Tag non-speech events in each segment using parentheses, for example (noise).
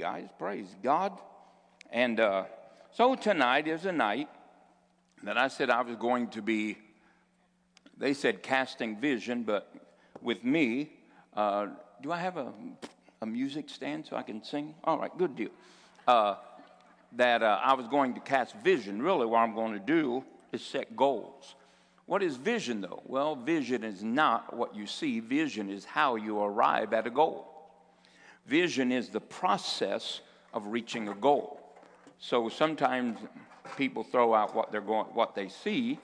guys. Praise God. And uh, so tonight is a night that I said I was going to be, they said casting vision, but with me, uh, do I have a, a music stand so I can sing? All right, good deal. Uh, that uh, I was going to cast vision. Really, what I'm going to do is set goals. What is vision, though? Well, vision is not what you see, vision is how you arrive at a goal. Vision is the process of reaching a goal. So sometimes people throw out what they're going, what they see,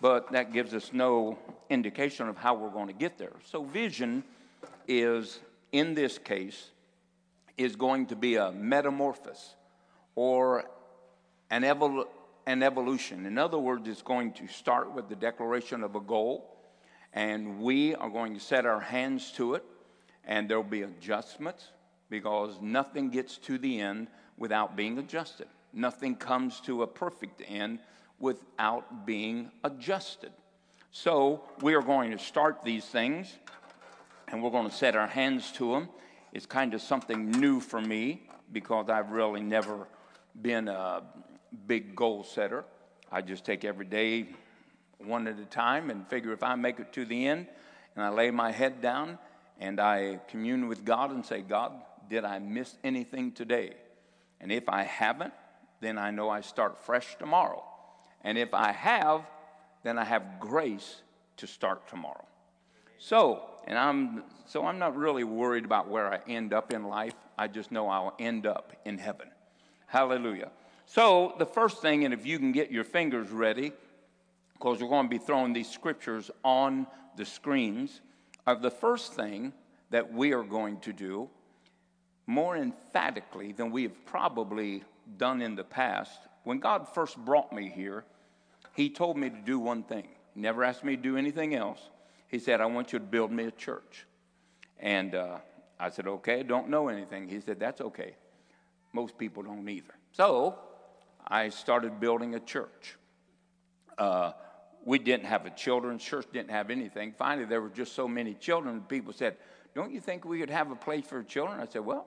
but that gives us no indication of how we're going to get there. So vision is, in this case, is going to be a metamorphosis or an, evol- an evolution. In other words, it's going to start with the declaration of a goal, and we are going to set our hands to it, and there will be adjustments because nothing gets to the end without being adjusted. Nothing comes to a perfect end without being adjusted. So we are going to start these things and we're going to set our hands to them. It's kind of something new for me because I've really never been a big goal setter. I just take every day one at a time and figure if I make it to the end and I lay my head down and I commune with God and say, God, did I miss anything today? And if I haven't, then I know I start fresh tomorrow. And if I have, then I have grace to start tomorrow. So, and I'm so I'm not really worried about where I end up in life. I just know I'll end up in heaven. Hallelujah. So, the first thing, and if you can get your fingers ready, because we're going to be throwing these scriptures on the screens, of the first thing that we are going to do more emphatically than we have probably done in the past. When God first brought me here, He told me to do one thing. He never asked me to do anything else. He said, I want you to build me a church. And uh, I said, okay, don't know anything. He said, that's okay. Most people don't either. So I started building a church. Uh, we didn't have a children's church, didn't have anything. Finally, there were just so many children, people said, Don't you think we could have a place for children? I said, Well,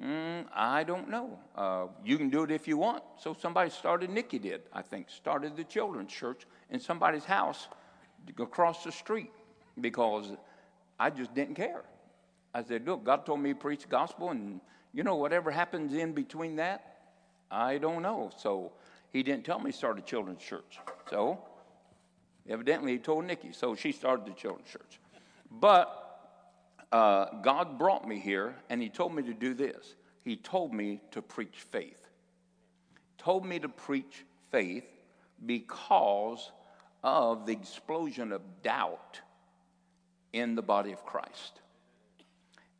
Mm, I don't know. Uh, you can do it if you want. So somebody started, Nikki did, I think, started the children's church in somebody's house across the street because I just didn't care. I said, Look, God told me to preach the gospel, and you know, whatever happens in between that, I don't know. So he didn't tell me to start a children's church. So evidently he told Nikki. So she started the children's church. But uh, God brought me here and He told me to do this. He told me to preach faith. Told me to preach faith because of the explosion of doubt in the body of Christ.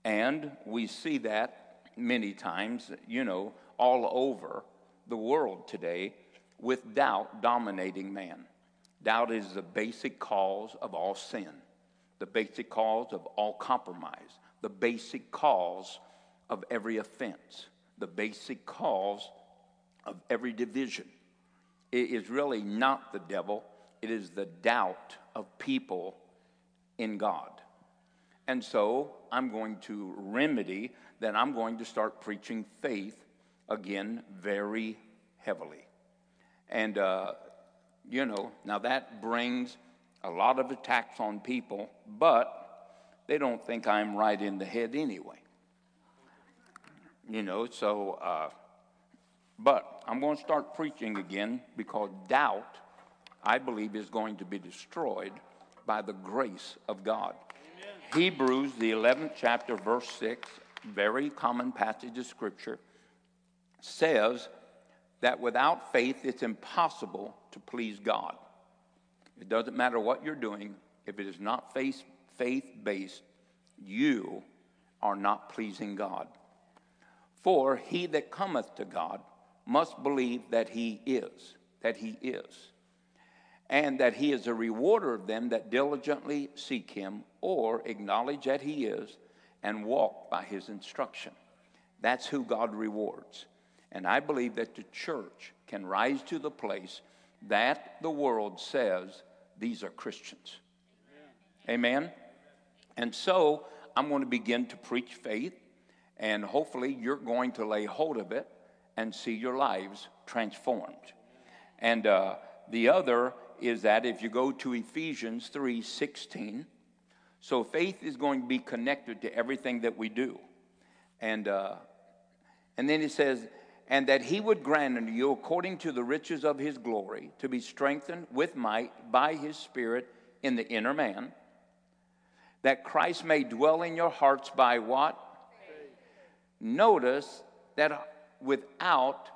And we see that many times, you know, all over the world today with doubt dominating man. Doubt is the basic cause of all sin the basic cause of all compromise, the basic cause of every offense, the basic cause of every division. It is really not the devil, it is the doubt of people in God. And so I'm going to remedy that I'm going to start preaching faith again very heavily. And, uh, you know, now that brings a lot of attacks on people, but they don't think I'm right in the head anyway. You know, so, uh, but I'm going to start preaching again because doubt, I believe, is going to be destroyed by the grace of God. Amen. Hebrews, the 11th chapter, verse 6, very common passage of scripture, says that without faith it's impossible to please God. It doesn't matter what you're doing, if it is not faith based, you are not pleasing God. For he that cometh to God must believe that he is, that he is, and that he is a rewarder of them that diligently seek him or acknowledge that he is and walk by his instruction. That's who God rewards. And I believe that the church can rise to the place that the world says these are Christians. Amen. Amen? And so I'm going to begin to preach faith. And hopefully, you're going to lay hold of it and see your lives transformed. And uh, the other is that if you go to Ephesians 3 16, so faith is going to be connected to everything that we do. And, uh, and then it says, and that he would grant unto you, according to the riches of his glory, to be strengthened with might by his Spirit in the inner man, that Christ may dwell in your hearts by what? Faith. Notice that without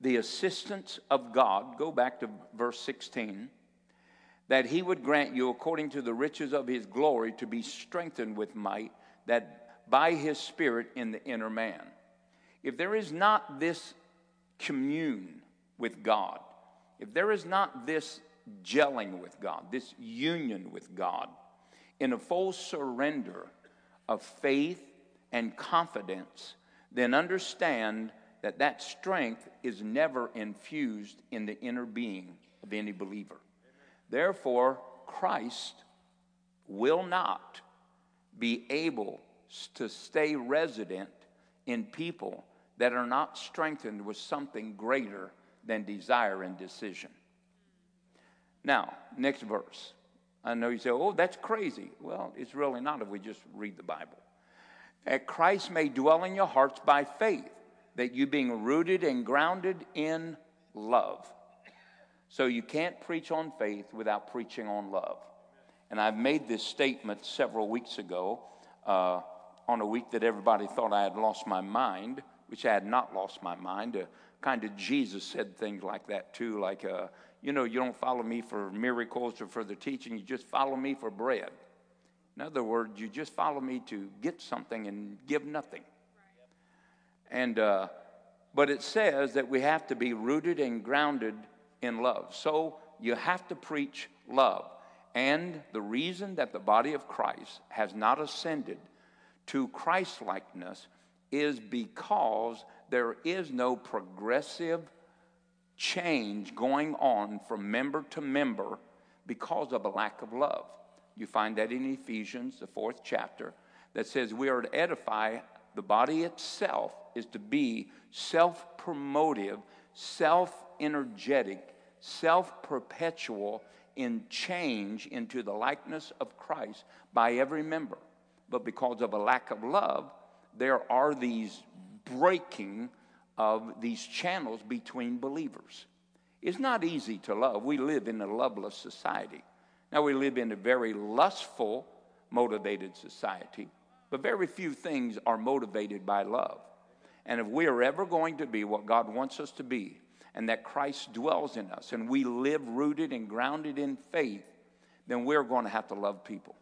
the assistance of God, go back to verse 16, that he would grant you, according to the riches of his glory, to be strengthened with might, that by his Spirit in the inner man. If there is not this commune with God, if there is not this gelling with God, this union with God, in a full surrender of faith and confidence, then understand that that strength is never infused in the inner being of any believer. Therefore, Christ will not be able to stay resident in people that are not strengthened with something greater than desire and decision. Now, next verse. I know you say, oh, that's crazy. Well, it's really not if we just read the Bible. That Christ may dwell in your hearts by faith, that you being rooted and grounded in love. So you can't preach on faith without preaching on love. And I've made this statement several weeks ago uh, on a week that everybody thought I had lost my mind, which I had not lost my mind. Uh, kind of Jesus said things like that too, like, uh, you know, you don't follow me for miracles or for the teaching, you just follow me for bread. In other words, you just follow me to get something and give nothing. And, uh, but it says that we have to be rooted and grounded in love. So you have to preach love. And the reason that the body of Christ has not ascended to Christlikeness is because there is no progressive change going on from member to member because of a lack of love. You find that in Ephesians, the fourth chapter, that says we are to edify the body itself, is to be self promotive, self energetic, self perpetual in change into the likeness of Christ by every member. But because of a lack of love, there are these breaking of these channels between believers. It's not easy to love. We live in a loveless society. Now, we live in a very lustful, motivated society, but very few things are motivated by love. And if we are ever going to be what God wants us to be, and that Christ dwells in us, and we live rooted and grounded in faith, then we're going to have to love people.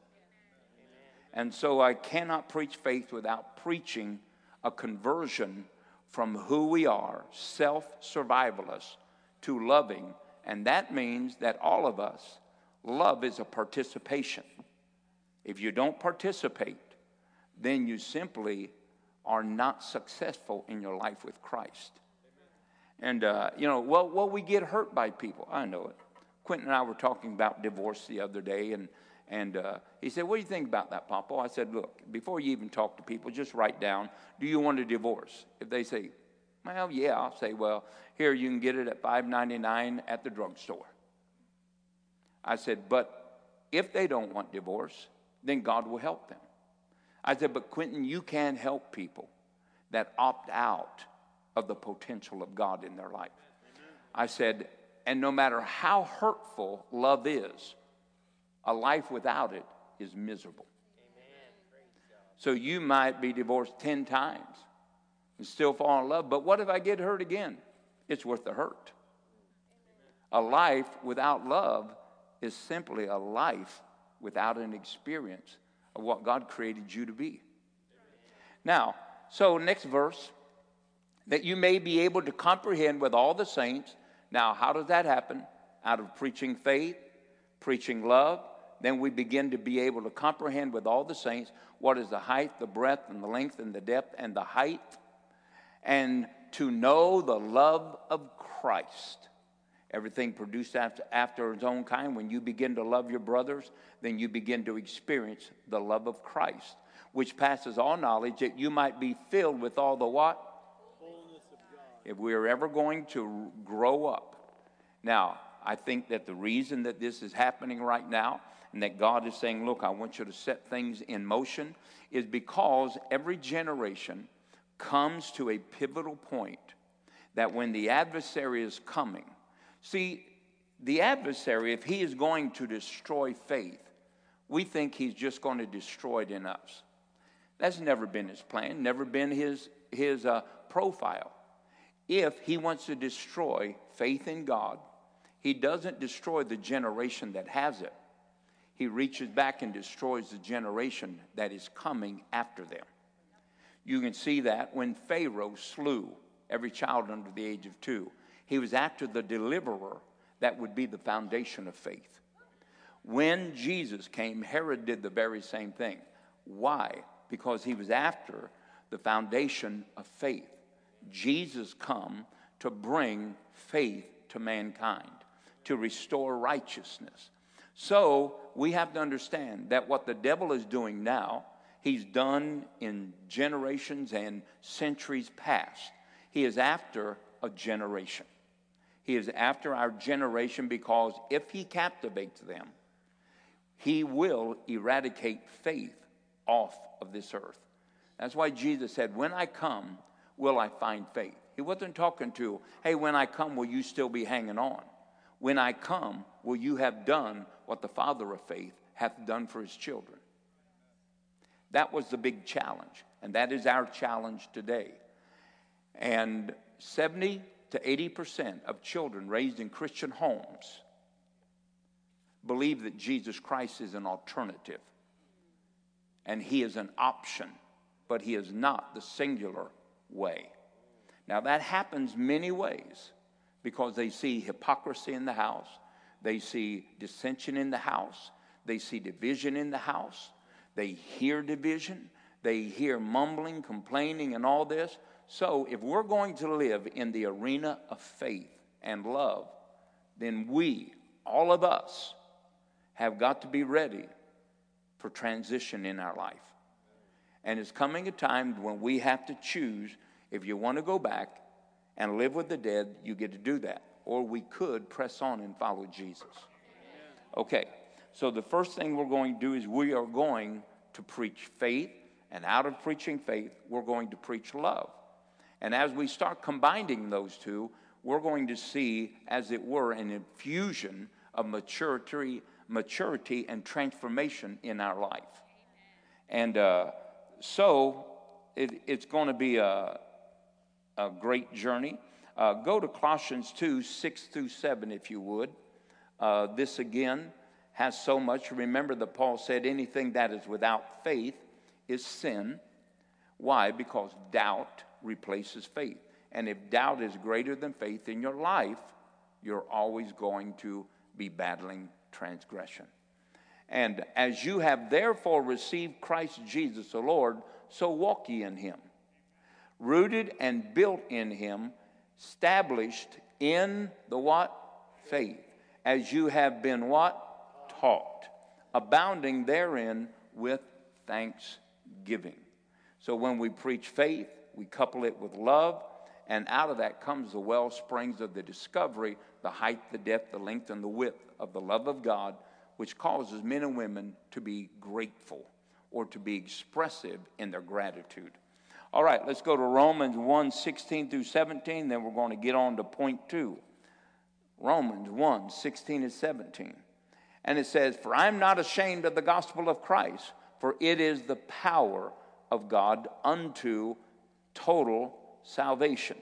And so I cannot preach faith without preaching a conversion from who we are, self survivalists, to loving. And that means that all of us, love is a participation. If you don't participate, then you simply are not successful in your life with Christ. And, uh, you know, well, well, we get hurt by people. I know it. Quentin and I were talking about divorce the other day, and and uh, he said, What do you think about that, Papa? I said, Look, before you even talk to people, just write down, Do you want a divorce? If they say, Well, yeah, I'll say, Well, here, you can get it at $5.99 at the drugstore. I said, But if they don't want divorce, then God will help them. I said, But Quentin, you can't help people that opt out of the potential of God in their life. I said, And no matter how hurtful love is, a life without it is miserable. So you might be divorced 10 times and still fall in love, but what if I get hurt again? It's worth the hurt. A life without love is simply a life without an experience of what God created you to be. Now, so next verse, that you may be able to comprehend with all the saints. Now, how does that happen? Out of preaching faith, preaching love, then we begin to be able to comprehend with all the saints what is the height, the breadth, and the length, and the depth, and the height, and to know the love of Christ. Everything produced after, after its own kind. When you begin to love your brothers, then you begin to experience the love of Christ, which passes all knowledge, that you might be filled with all the what? If we are ever going to grow up. Now, I think that the reason that this is happening right now and that God is saying, Look, I want you to set things in motion is because every generation comes to a pivotal point that when the adversary is coming, see, the adversary, if he is going to destroy faith, we think he's just going to destroy it in us. That's never been his plan, never been his, his uh, profile. If he wants to destroy faith in God, he doesn't destroy the generation that has it. He reaches back and destroys the generation that is coming after them. You can see that when Pharaoh slew every child under the age of two, he was after the deliverer that would be the foundation of faith. When Jesus came, Herod did the very same thing. Why? Because he was after the foundation of faith. Jesus come to bring faith to mankind, to restore righteousness. So we have to understand that what the devil is doing now, he's done in generations and centuries past. He is after a generation. He is after our generation because if he captivates them, he will eradicate faith off of this earth. That's why Jesus said, When I come, will I find faith? He wasn't talking to, Hey, when I come, will you still be hanging on? When I come, will you have done what the Father of faith hath done for his children? That was the big challenge, and that is our challenge today. And 70 to 80% of children raised in Christian homes believe that Jesus Christ is an alternative and he is an option, but he is not the singular way. Now, that happens many ways because they see hypocrisy in the house, they see dissension in the house, they see division in the house, they hear division, they hear mumbling, complaining, and all this. So, if we're going to live in the arena of faith and love, then we, all of us, have got to be ready for transition in our life. And it's coming a time when we have to choose if you want to go back and live with the dead, you get to do that. Or we could press on and follow Jesus. Okay, so the first thing we're going to do is we are going to preach faith, and out of preaching faith, we're going to preach love. And as we start combining those two, we're going to see, as it were, an infusion of maturity maturity and transformation in our life. And uh, so it, it's going to be a, a great journey. Uh, go to Colossians 2 6 through 7, if you would. Uh, this again has so much. Remember that Paul said anything that is without faith is sin. Why? Because doubt replaces faith. And if doubt is greater than faith in your life, you're always going to be battling transgression. And as you have therefore received Christ Jesus the Lord, so walk ye in him, rooted and built in him, established in the what? Faith. As you have been what? Taught, abounding therein with thanksgiving. So when we preach faith, we couple it with love, and out of that comes the well springs of the discovery, the height, the depth, the length, and the width of the love of God, which causes men and women to be grateful or to be expressive in their gratitude. All right, let's go to Romans 1 16 through 17, then we're going to get on to point two. Romans 1 16 and 17. And it says, For I am not ashamed of the gospel of Christ, for it is the power of God unto total salvation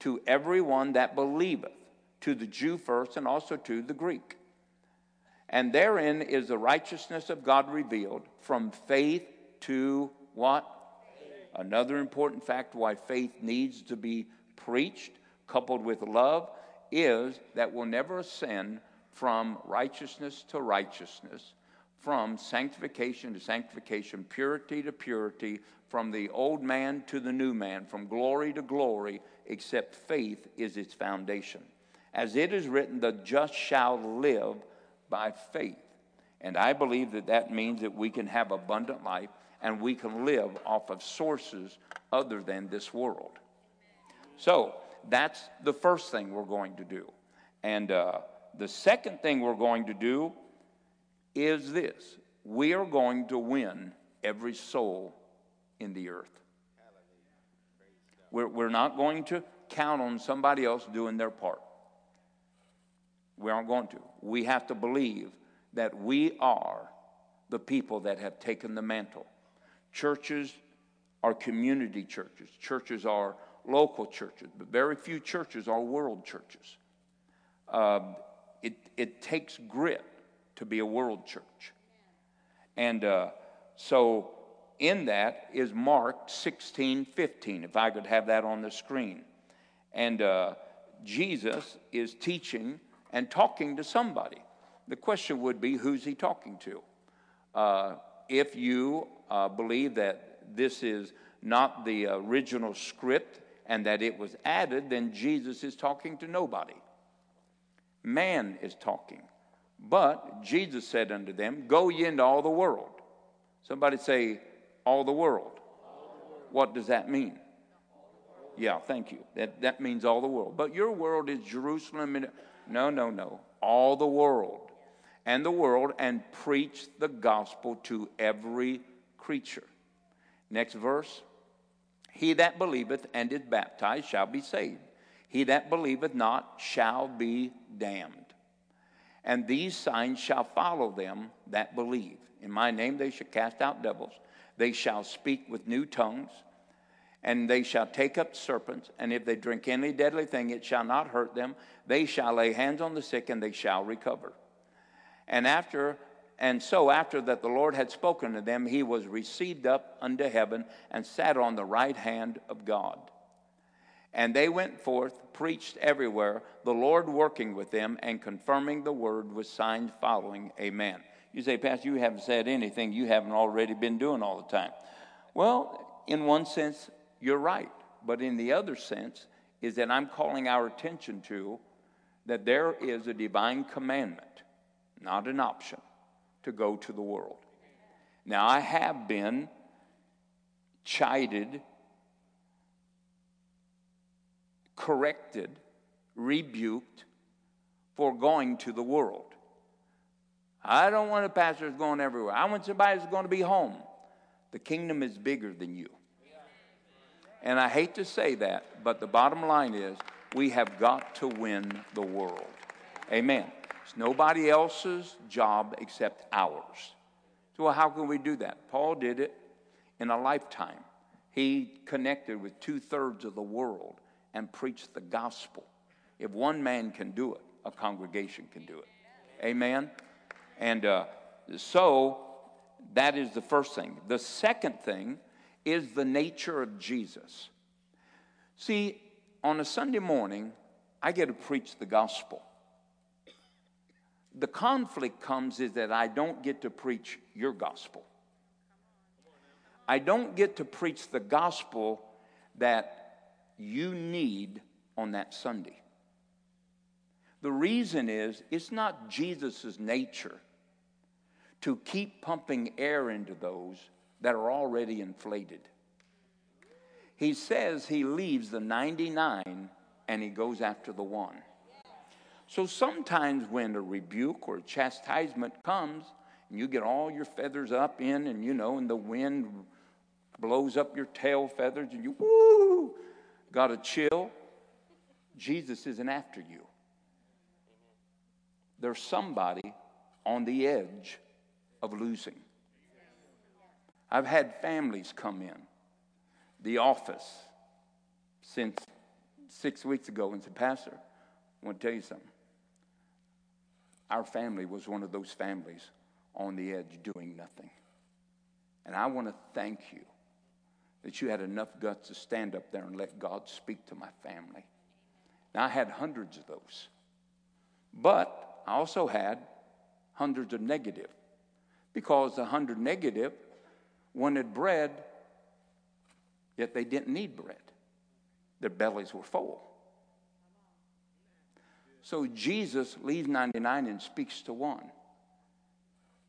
to everyone that believeth, to the Jew first and also to the Greek. And therein is the righteousness of God revealed from faith to what? Another important fact why faith needs to be preached, coupled with love, is that we'll never ascend from righteousness to righteousness, from sanctification to sanctification, purity to purity, from the old man to the new man, from glory to glory, except faith is its foundation. As it is written, the just shall live by faith. And I believe that that means that we can have abundant life and we can live off of sources other than this world. So that's the first thing we're going to do. And uh, the second thing we're going to do is this we are going to win every soul in the earth. We're, we're not going to count on somebody else doing their part. We aren't going to. We have to believe that we are the people that have taken the mantle. Churches are community churches, churches are local churches, but very few churches are world churches. Uh, it, it takes grit to be a world church. And uh, so, in that is Mark 16 15, if I could have that on the screen. And uh, Jesus is teaching and talking to somebody. The question would be who's he talking to? Uh, if you uh, believe that this is not the original script and that it was added, then Jesus is talking to nobody. Man is talking. But Jesus said unto them, Go ye into all the world. Somebody say, All the world. What does that mean? Yeah, thank you. That, that means all the world. But your world is Jerusalem. No, no, no. All the world. And the world, and preach the gospel to every creature. Next verse. He that believeth and is baptized shall be saved. He that believeth not shall be damned. And these signs shall follow them that believe. In my name they shall cast out devils. They shall speak with new tongues. And they shall take up serpents. And if they drink any deadly thing, it shall not hurt them. They shall lay hands on the sick, and they shall recover. And after and so, after that the Lord had spoken to them, he was received up unto heaven and sat on the right hand of God. And they went forth, preached everywhere, the Lord working with them and confirming the word with signs following. Amen. You say, Pastor, you haven't said anything you haven't already been doing all the time. Well, in one sense, you're right. But in the other sense, is that I'm calling our attention to that there is a divine commandment, not an option to go to the world. Now, I have been chided, corrected, rebuked for going to the world. I don't want a pastor that's going everywhere. I want somebody that's going to be home. The kingdom is bigger than you. And I hate to say that, but the bottom line is we have got to win the world. Amen. It's nobody else's job except ours. So, well, how can we do that? Paul did it in a lifetime. He connected with two thirds of the world and preached the gospel. If one man can do it, a congregation can do it. Amen? And uh, so that is the first thing. The second thing is the nature of Jesus. See, on a Sunday morning, I get to preach the gospel the conflict comes is that I don't get to preach your gospel. I don't get to preach the gospel that you need on that Sunday. The reason is it's not Jesus' nature to keep pumping air into those that are already inflated. He says he leaves the 99 and he goes after the one. So sometimes when a rebuke or chastisement comes, and you get all your feathers up in, and you know, and the wind blows up your tail feathers, and you, woo, got a chill, Jesus isn't after you. There's somebody on the edge of losing. I've had families come in the office since six weeks ago and said, Pastor, I want to tell you something. Our family was one of those families on the edge doing nothing. And I want to thank you that you had enough guts to stand up there and let God speak to my family. Now, I had hundreds of those. But I also had hundreds of negative because the hundred negative wanted bread, yet they didn't need bread. Their bellies were full. So Jesus leaves 99 and speaks to one.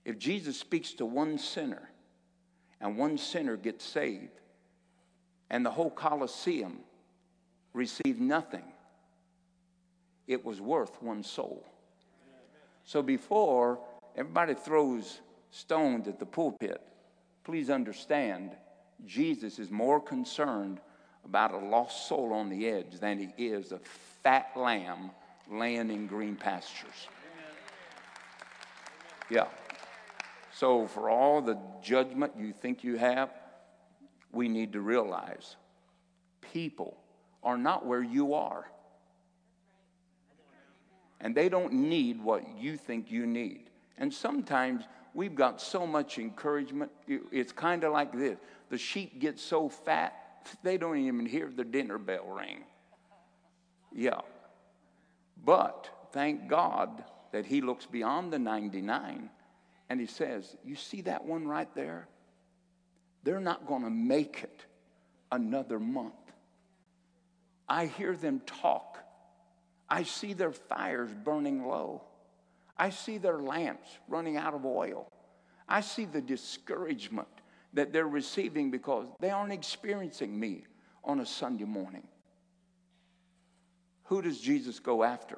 If Jesus speaks to one sinner and one sinner gets saved, and the whole Colosseum received nothing, it was worth one soul. So before everybody throws stones at the pulpit, please understand Jesus is more concerned about a lost soul on the edge than he is a fat lamb laying in green pastures. Yeah. So, for all the judgment you think you have, we need to realize people are not where you are. And they don't need what you think you need. And sometimes we've got so much encouragement. It's kind of like this the sheep get so fat, they don't even hear the dinner bell ring. Yeah. But thank God that He looks beyond the 99 and He says, You see that one right there? They're not going to make it another month. I hear them talk. I see their fires burning low. I see their lamps running out of oil. I see the discouragement that they're receiving because they aren't experiencing me on a Sunday morning. Who does Jesus go after?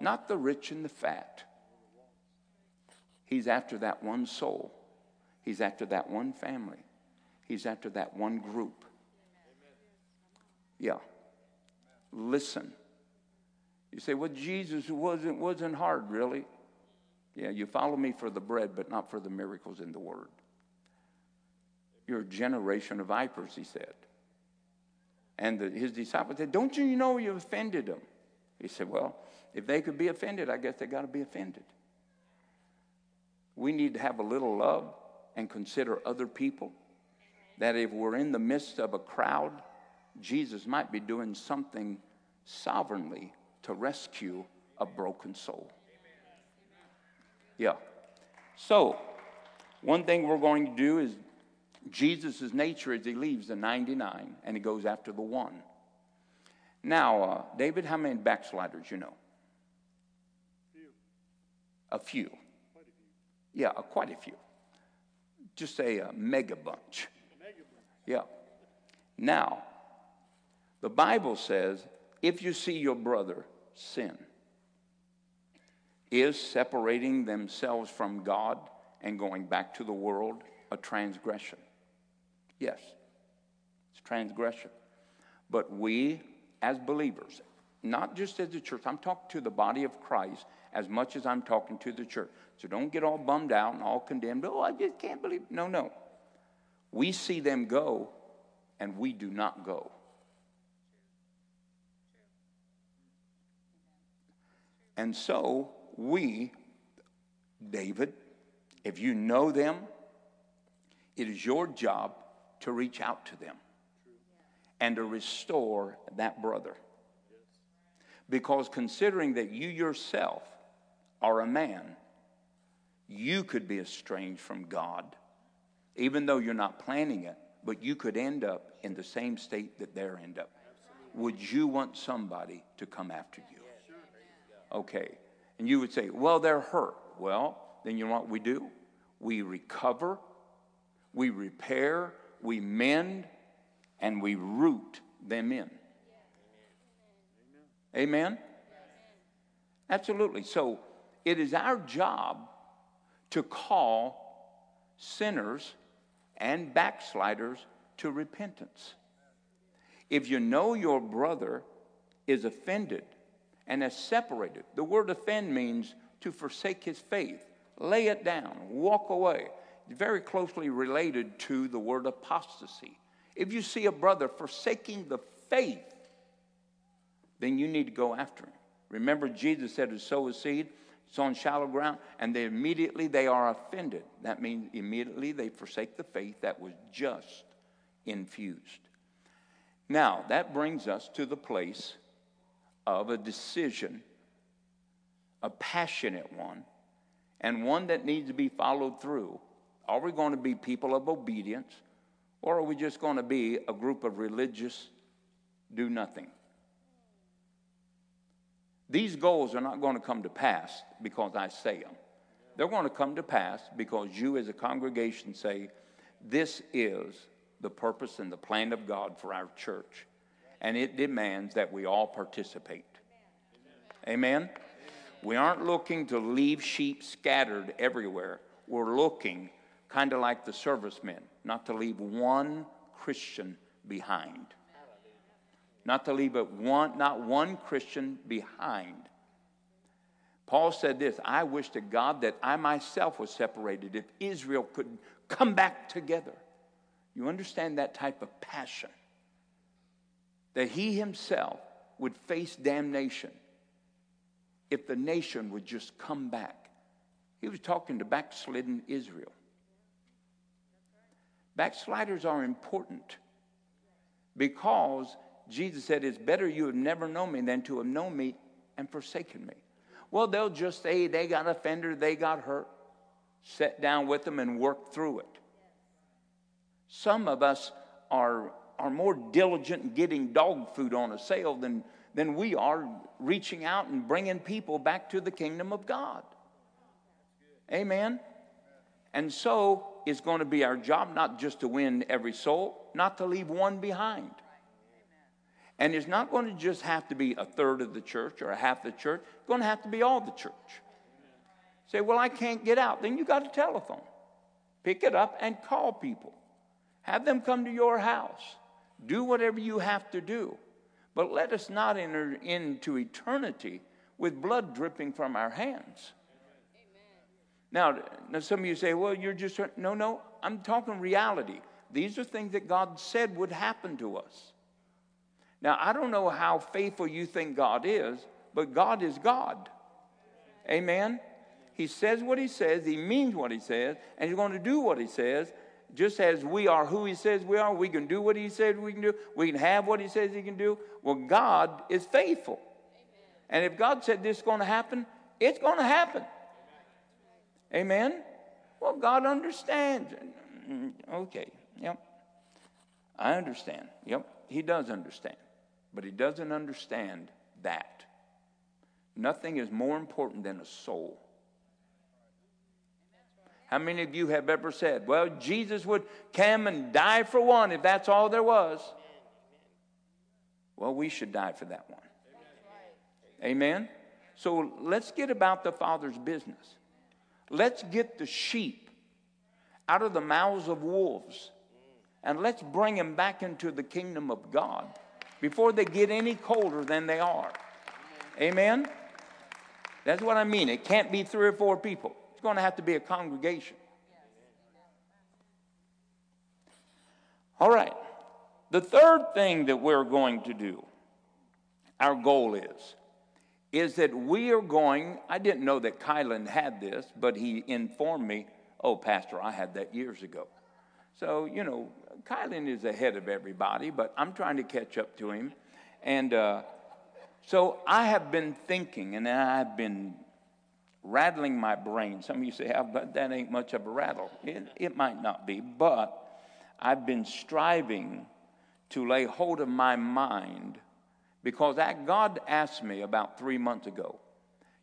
Not the rich and the fat. He's after that one soul. He's after that one family. He's after that one group. Yeah. Listen. You say, well, Jesus wasn't, wasn't hard, really. Yeah, you follow me for the bread, but not for the miracles in the word. You're a generation of vipers, he said. And the, his disciples said, Don't you know you offended them? He said, Well, if they could be offended, I guess they got to be offended. We need to have a little love and consider other people. That if we're in the midst of a crowd, Jesus might be doing something sovereignly to rescue a broken soul. Yeah. So, one thing we're going to do is Jesus' nature is he leaves the 99 and he goes after the one. Now, uh, David, how many backsliders you know? Few. A few. Quite a few. Yeah, uh, quite a few. Just a mega bunch. A Mega bunch. Yeah. Now, the Bible says if you see your brother sin, is separating themselves from God and going back to the world a transgression? Yes, it's transgression. But we, as believers, not just as the church, I'm talking to the body of Christ as much as I'm talking to the church. So don't get all bummed out and all condemned. Oh, I just can't believe. No, no. We see them go and we do not go. And so we, David, if you know them, it is your job to reach out to them and to restore that brother. Because considering that you yourself are a man, you could be estranged from God, even though you're not planning it, but you could end up in the same state that they're end up. Would you want somebody to come after you? Okay. And you would say, well, they're hurt. Well, then you know what we do? We recover, we repair, we mend, and we root them in. Amen? Absolutely. So it is our job to call sinners and backsliders to repentance. If you know your brother is offended and has separated. The word offend means to forsake his faith, lay it down, walk away. Very closely related to the word apostasy. If you see a brother forsaking the faith, then you need to go after him. Remember, Jesus said to sow a seed, it's on shallow ground, and they immediately they are offended. That means immediately they forsake the faith that was just infused. Now, that brings us to the place of a decision, a passionate one, and one that needs to be followed through. Are we going to be people of obedience, or are we just going to be a group of religious do nothing? These goals are not going to come to pass because I say them. They're going to come to pass because you, as a congregation, say, This is the purpose and the plan of God for our church. And it demands that we all participate. Amen? We aren't looking to leave sheep scattered everywhere. We're looking, kind of like the servicemen, not to leave one Christian behind. Not to leave but one, not one Christian behind. Paul said this I wish to God that I myself was separated if Israel could come back together. You understand that type of passion? That he himself would face damnation if the nation would just come back. He was talking to backslidden Israel. Backsliders are important because Jesus said, It's better you have never known me than to have known me and forsaken me. Well, they'll just say they got offended, they got hurt. Sit down with them and work through it. Some of us are, are more diligent in getting dog food on a sale than, than we are reaching out and bringing people back to the kingdom of God. Amen. And so it's going to be our job not just to win every soul, not to leave one behind. And it's not going to just have to be a third of the church or a half the church. It's going to have to be all the church. Say, well, I can't get out. Then you got a telephone. Pick it up and call people. Have them come to your house. Do whatever you have to do. But let us not enter into eternity with blood dripping from our hands. Now, now, some of you say, well, you're just, no, no, I'm talking reality. These are things that God said would happen to us. Now, I don't know how faithful you think God is, but God is God. Amen? He says what he says, he means what he says, and he's going to do what he says. Just as we are who he says we are, we can do what he says we can do, we can have what he says he can do. Well, God is faithful. And if God said this is going to happen, it's going to happen. Amen? Well, God understands. Mm, okay, yep. I understand. Yep, He does understand. But He doesn't understand that. Nothing is more important than a soul. How many of you have ever said, well, Jesus would come and die for one if that's all there was? Well, we should die for that one. Amen? So let's get about the Father's business. Let's get the sheep out of the mouths of wolves and let's bring them back into the kingdom of God before they get any colder than they are. Amen? That's what I mean. It can't be three or four people, it's going to have to be a congregation. All right. The third thing that we're going to do, our goal is, is that we are going, I didn't know that Kylan had this, but he informed me, oh, Pastor, I had that years ago. So, you know, Kylan is ahead of everybody, but I'm trying to catch up to him. And uh, so I have been thinking and I've been rattling my brain. Some of you say, oh, but that ain't much of a rattle. It, it might not be, but I've been striving to lay hold of my mind because that God asked me about three months ago,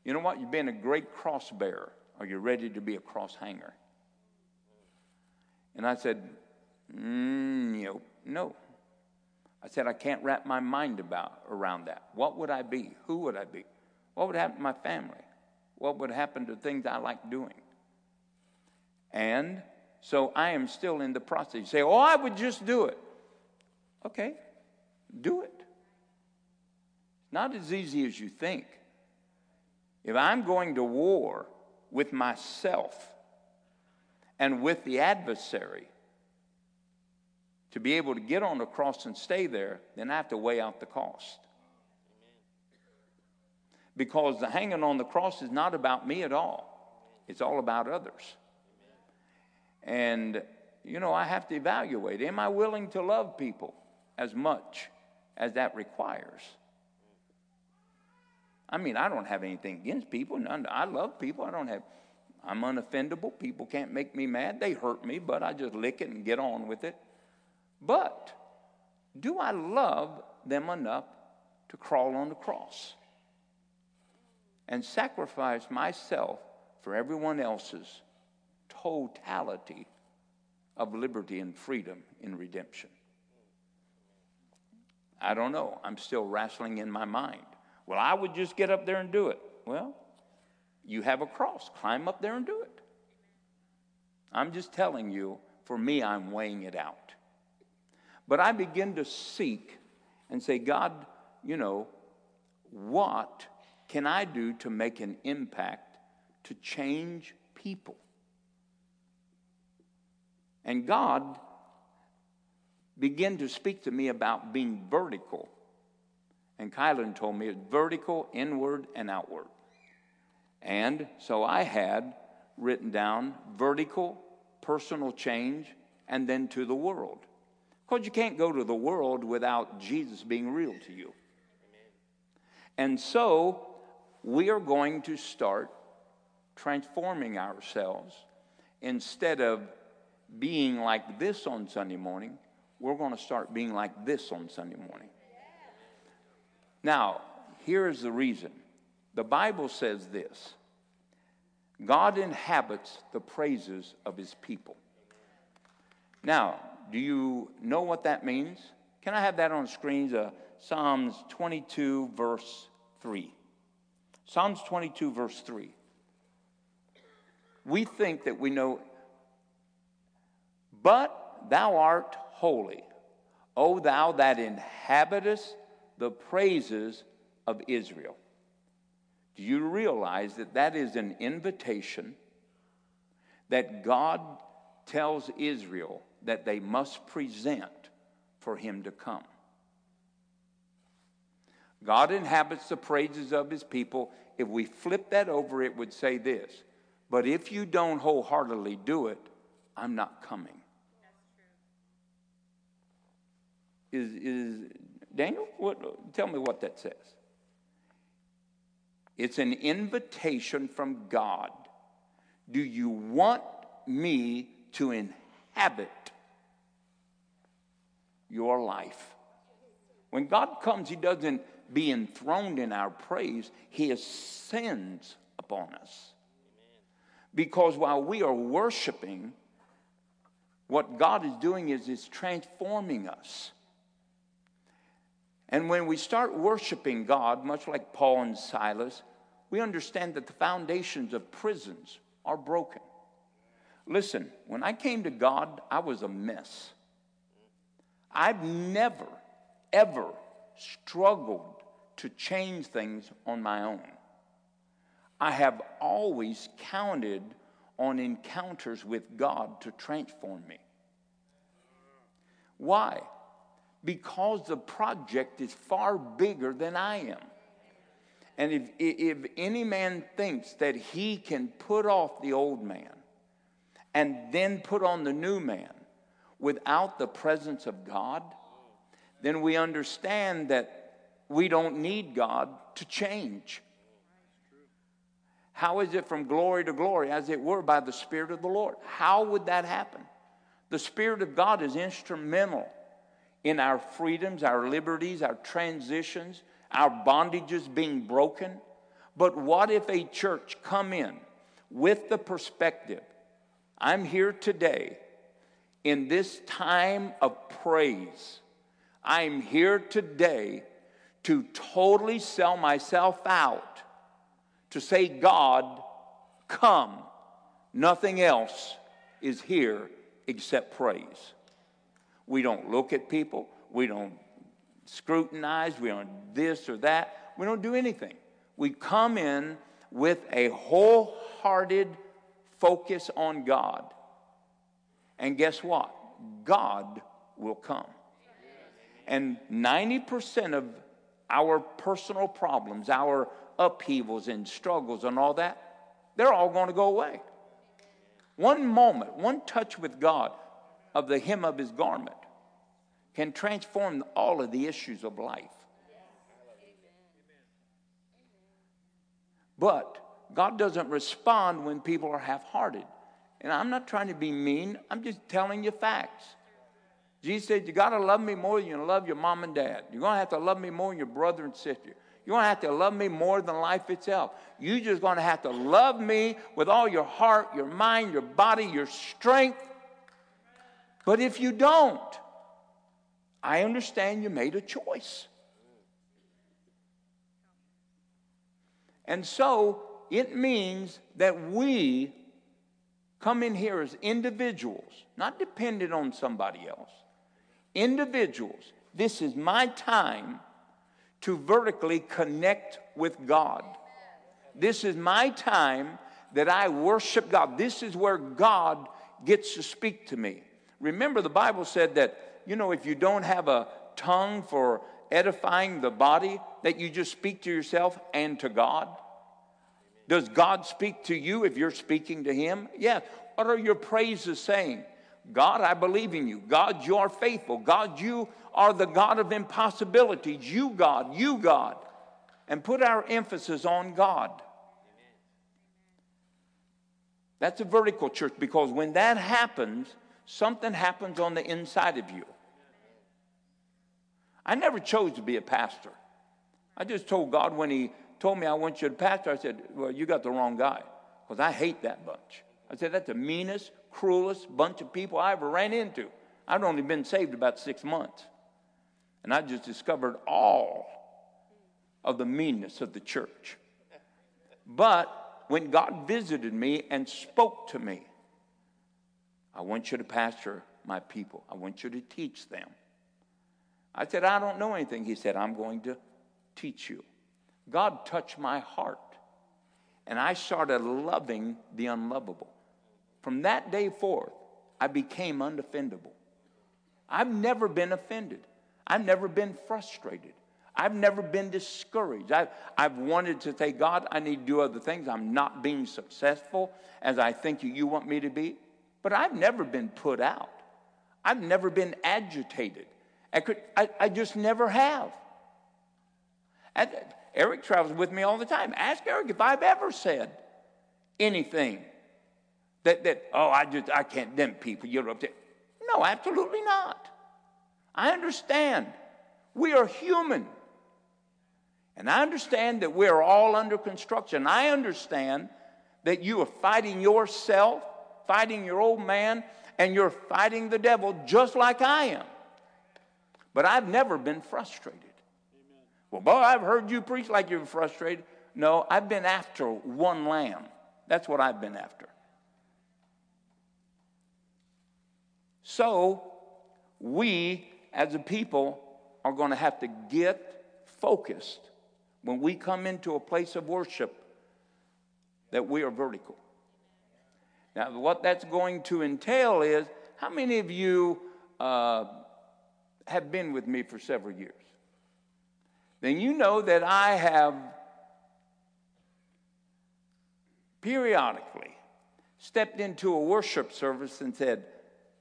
you know what? You've been a great cross bearer. Are you ready to be a cross hanger? And I said, mm, no, no. I said, I can't wrap my mind about around that. What would I be? Who would I be? What would happen to my family? What would happen to things I like doing? And so I am still in the process. You say, oh, I would just do it. Okay, do it. Not as easy as you think. If I'm going to war with myself and with the adversary to be able to get on the cross and stay there, then I have to weigh out the cost. Because the hanging on the cross is not about me at all, it's all about others. And, you know, I have to evaluate am I willing to love people as much as that requires? I mean, I don't have anything against people. None, I love people. I don't have, I'm unoffendable. People can't make me mad. They hurt me, but I just lick it and get on with it. But do I love them enough to crawl on the cross and sacrifice myself for everyone else's totality of liberty and freedom in redemption. I don't know. I'm still wrestling in my mind. Well, I would just get up there and do it. Well, you have a cross. Climb up there and do it. I'm just telling you, for me, I'm weighing it out. But I begin to seek and say, God, you know, what can I do to make an impact to change people? And God began to speak to me about being vertical. And Kylan told me it's vertical, inward, and outward. And so I had written down vertical, personal change, and then to the world. Because you can't go to the world without Jesus being real to you. And so we are going to start transforming ourselves instead of being like this on Sunday morning, we're going to start being like this on Sunday morning. Now, here's the reason the Bible says this God inhabits the praises of his people. Now, do you know what that means? Can I have that on screens? Uh, Psalms 22, verse 3. Psalms 22, verse 3. We think that we know, but thou art holy, O thou that inhabitest the praises of Israel. Do you realize that that is an invitation that God tells Israel that they must present for him to come? God inhabits the praises of his people. If we flip that over, it would say this But if you don't wholeheartedly do it, I'm not coming. Is, is Daniel? What, tell me what that says. It's an invitation from God. Do you want me to inhabit your life? When God comes, He doesn't be enthroned in our praise, He ascends upon us. Because while we are worshiping, what God is doing is, is transforming us. And when we start worshiping God, much like Paul and Silas, we understand that the foundations of prisons are broken. Listen, when I came to God, I was a mess. I've never, ever struggled to change things on my own. I have always counted on encounters with God to transform me. Why? Because the project is far bigger than I am. And if, if any man thinks that he can put off the old man and then put on the new man without the presence of God, then we understand that we don't need God to change. How is it from glory to glory, as it were, by the Spirit of the Lord? How would that happen? The Spirit of God is instrumental in our freedoms, our liberties, our transitions, our bondages being broken. But what if a church come in with the perspective, I'm here today in this time of praise. I'm here today to totally sell myself out to say, God, come. Nothing else is here except praise. We don't look at people. We don't scrutinize. We don't this or that. We don't do anything. We come in with a wholehearted focus on God. And guess what? God will come. And 90% of our personal problems, our upheavals and struggles and all that, they're all going to go away. One moment, one touch with God of the hem of his garment can transform all of the issues of life. But God doesn't respond when people are half hearted. And I'm not trying to be mean, I'm just telling you facts. Jesus said, You got to love me more than you love your mom and dad. You're going to have to love me more than your brother and sister. You're going to have to love me more than life itself. You're just going to have to love me with all your heart, your mind, your body, your strength. But if you don't, I understand you made a choice. And so it means that we come in here as individuals, not dependent on somebody else. Individuals. This is my time to vertically connect with God. This is my time that I worship God. This is where God gets to speak to me. Remember, the Bible said that, you know, if you don't have a tongue for edifying the body, that you just speak to yourself and to God. Does God speak to you if you're speaking to Him? Yes. What are your praises saying? God, I believe in you. God, you are faithful. God, you are the God of impossibilities. You, God, you, God. And put our emphasis on God. That's a vertical church because when that happens, something happens on the inside of you. I never chose to be a pastor. I just told God when He told me I want you to pastor, I said, Well, you got the wrong guy because I hate that bunch. I said, That's the meanest, cruelest bunch of people I ever ran into. I'd only been saved about six months. And I just discovered all of the meanness of the church. But when God visited me and spoke to me, I want you to pastor my people. I want you to teach them. I said, I don't know anything. He said, I'm going to teach you. God touched my heart, and I started loving the unlovable. From that day forth, I became undefendable. I've never been offended. I've never been frustrated. I've never been discouraged. I've, I've wanted to say, God, I need to do other things. I'm not being successful as I think you want me to be. But I've never been put out. I've never been agitated. I, could, I, I just never have. Eric travels with me all the time. Ask Eric if I've ever said anything that, that oh, I just, I can't, them people, you're up there. No, absolutely not. I understand. We are human. And I understand that we're all under construction. I understand that you are fighting yourself, fighting your old man, and you're fighting the devil just like I am. But I've never been frustrated. Amen. Well, boy, I've heard you preach like you're frustrated. No, I've been after one lamb. That's what I've been after. So, we as a people are going to have to get focused when we come into a place of worship that we are vertical. Now, what that's going to entail is how many of you uh, have been with me for several years? Then you know that I have periodically stepped into a worship service and said,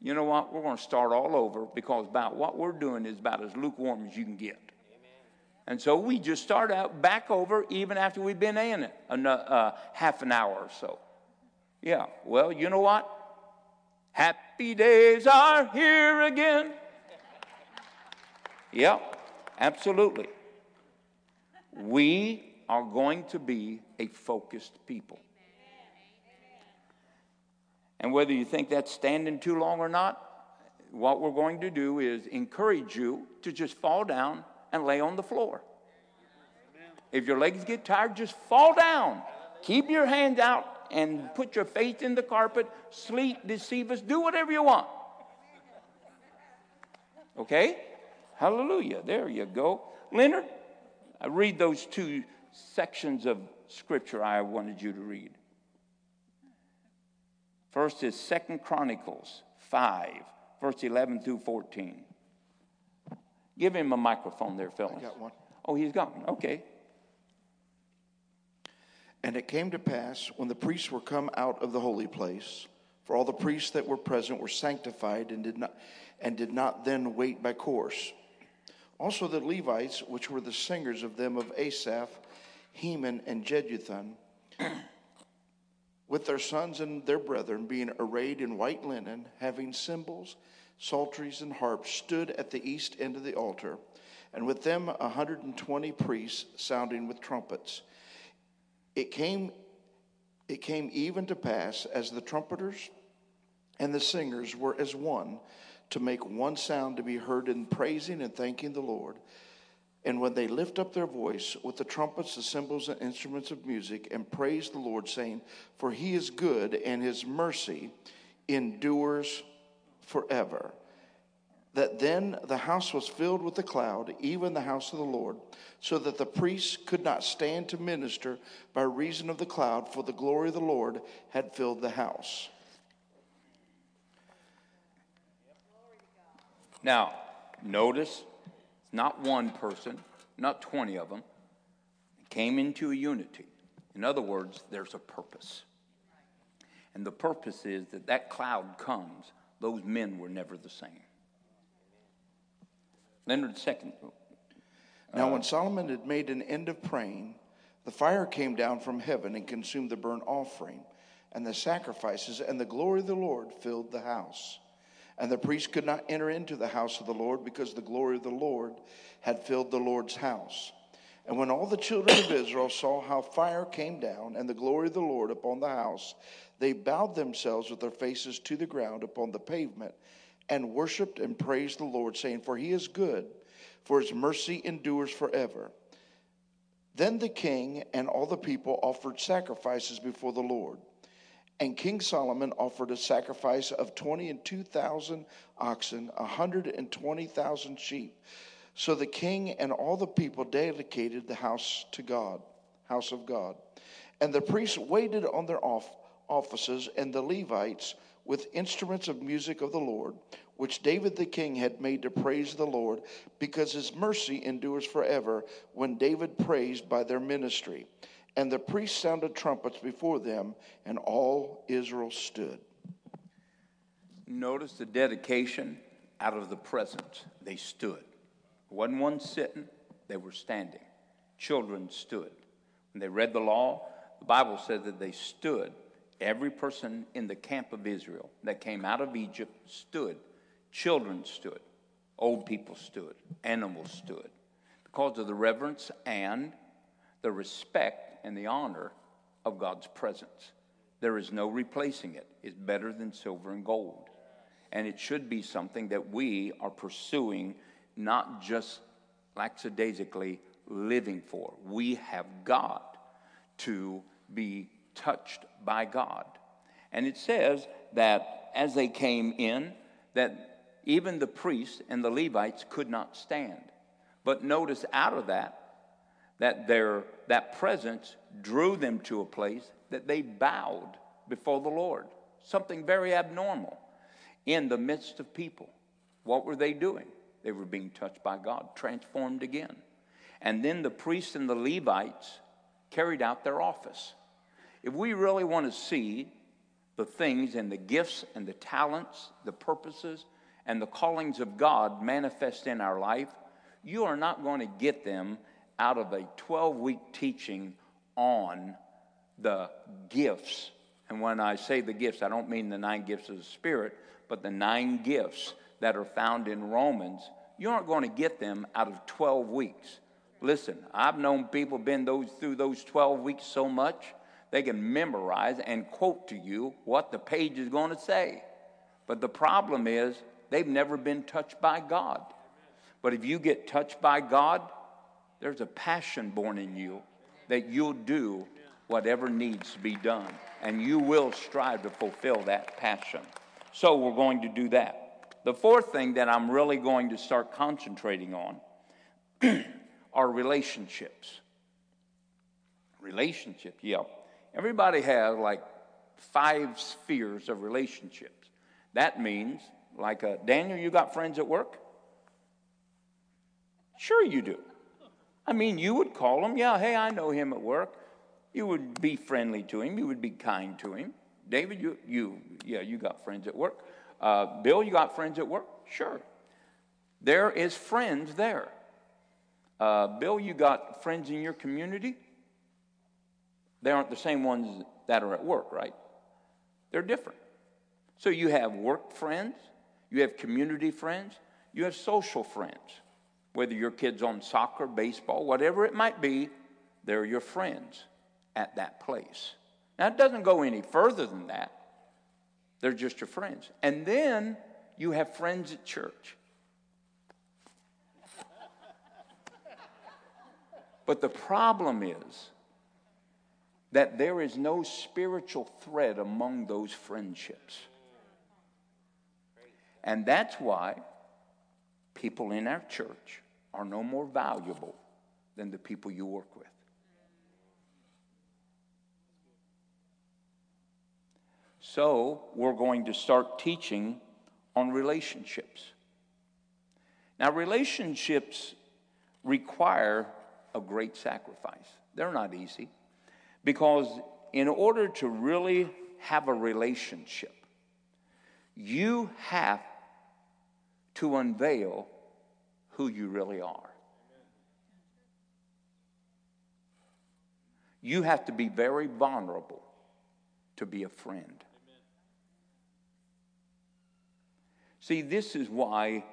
you know what? We're going to start all over because about what we're doing is about as lukewarm as you can get. And so we just start out back over even after we've been in it a uh, half an hour or so. Yeah, well, you know what? Happy days are here again. Yep, absolutely. We are going to be a focused people. And whether you think that's standing too long or not, what we're going to do is encourage you to just fall down and lay on the floor. If your legs get tired, just fall down. Keep your hands out and put your faith in the carpet. Sleep, deceive us, do whatever you want. Okay? Hallelujah. There you go. Leonard, I read those two sections of scripture I wanted you to read. First is Second Chronicles 5, verse 11 through 14. Give him a microphone there, Phyllis. I got one. Oh, he's got one. Okay. And it came to pass when the priests were come out of the holy place, for all the priests that were present were sanctified and did not and did not then wait by course. Also the Levites, which were the singers of them of Asaph, Heman, and Jeduthun, with their sons and their brethren, being arrayed in white linen, having cymbals, psalteries, and harps, stood at the east end of the altar. and with them a 120 priests sounding with trumpets. It came, it came even to pass as the trumpeters and the singers were as one to make one sound to be heard in praising and thanking the Lord. And when they lift up their voice with the trumpets, the cymbals, and instruments of music, and praise the Lord, saying, For he is good, and his mercy endures forever. That then the house was filled with the cloud, even the house of the Lord, so that the priests could not stand to minister by reason of the cloud, for the glory of the Lord had filled the house. Now, notice not one person, not 20 of them, came into a unity. In other words, there's a purpose. And the purpose is that that cloud comes, those men were never the same. Leonard second. Now, when Solomon had made an end of praying, the fire came down from heaven and consumed the burnt offering and the sacrifices, and the glory of the Lord filled the house. And the priest could not enter into the house of the Lord because the glory of the Lord had filled the Lord's house. And when all the children of Israel saw how fire came down and the glory of the Lord upon the house, they bowed themselves with their faces to the ground upon the pavement and worshiped and praised the Lord, saying, For he is good, for his mercy endures forever. Then the king and all the people offered sacrifices before the Lord. And King Solomon offered a sacrifice of 20 and 2,000 oxen, 120,000 sheep. So the king and all the people dedicated the house to God, house of God. And the priests waited on their off- offices, and the Levites with instruments of music of the Lord, which David the king had made to praise the Lord, because his mercy endures forever, when David praised by their ministry. And the priests sounded trumpets before them, and all Israel stood. Notice the dedication out of the presence. They stood. Wasn't one sitting, they were standing. Children stood. When they read the law, the Bible said that they stood. Every person in the camp of Israel that came out of Egypt stood. Children stood. Old people stood. Animals stood. Because of the reverence and the respect and the honor of God's presence. There is no replacing it. It's better than silver and gold. And it should be something that we are pursuing, not just lackadaisically living for. We have got to be touched by God. And it says that as they came in, that even the priests and the Levites could not stand. But notice out of that, that their that presence drew them to a place that they bowed before the Lord. Something very abnormal in the midst of people. What were they doing? They were being touched by God, transformed again. And then the priests and the Levites carried out their office. If we really want to see the things and the gifts and the talents, the purposes, and the callings of God manifest in our life, you are not going to get them out of a 12 week teaching on the gifts. And when I say the gifts, I don't mean the nine gifts of the Spirit, but the nine gifts that are found in Romans. You aren't going to get them out of 12 weeks. Listen, I've known people been those through those 12 weeks so much they can memorize and quote to you what the page is going to say. But the problem is they've never been touched by God. But if you get touched by God, there's a passion born in you that you'll do whatever needs to be done. And you will strive to fulfill that passion. So we're going to do that. The fourth thing that I'm really going to start concentrating on (clears throat) are relationships. Relationships, yeah. Everybody has like five spheres of relationships. That means, like, uh, Daniel, you got friends at work? Sure, you do. I mean, you would call him, yeah, hey, I know him at work. You would be friendly to him, you would be kind to him. David, you, you yeah, you got friends at work. Uh, Bill, you got friends at work? Sure. There is friends there. Uh, Bill, you got friends in your community? They aren't the same ones that are at work, right? They're different. So you have work friends, you have community friends, you have social friends. Whether your kid's on soccer, baseball, whatever it might be, they're your friends at that place. Now, it doesn't go any further than that. They're just your friends. And then you have friends at church. But the problem is that there is no spiritual thread among those friendships. And that's why people in our church are no more valuable than the people you work with. So, we're going to start teaching on relationships. Now, relationships require a great sacrifice. They're not easy because, in order to really have a relationship, you have to unveil who you really are. You have to be very vulnerable to be a friend. See, this is why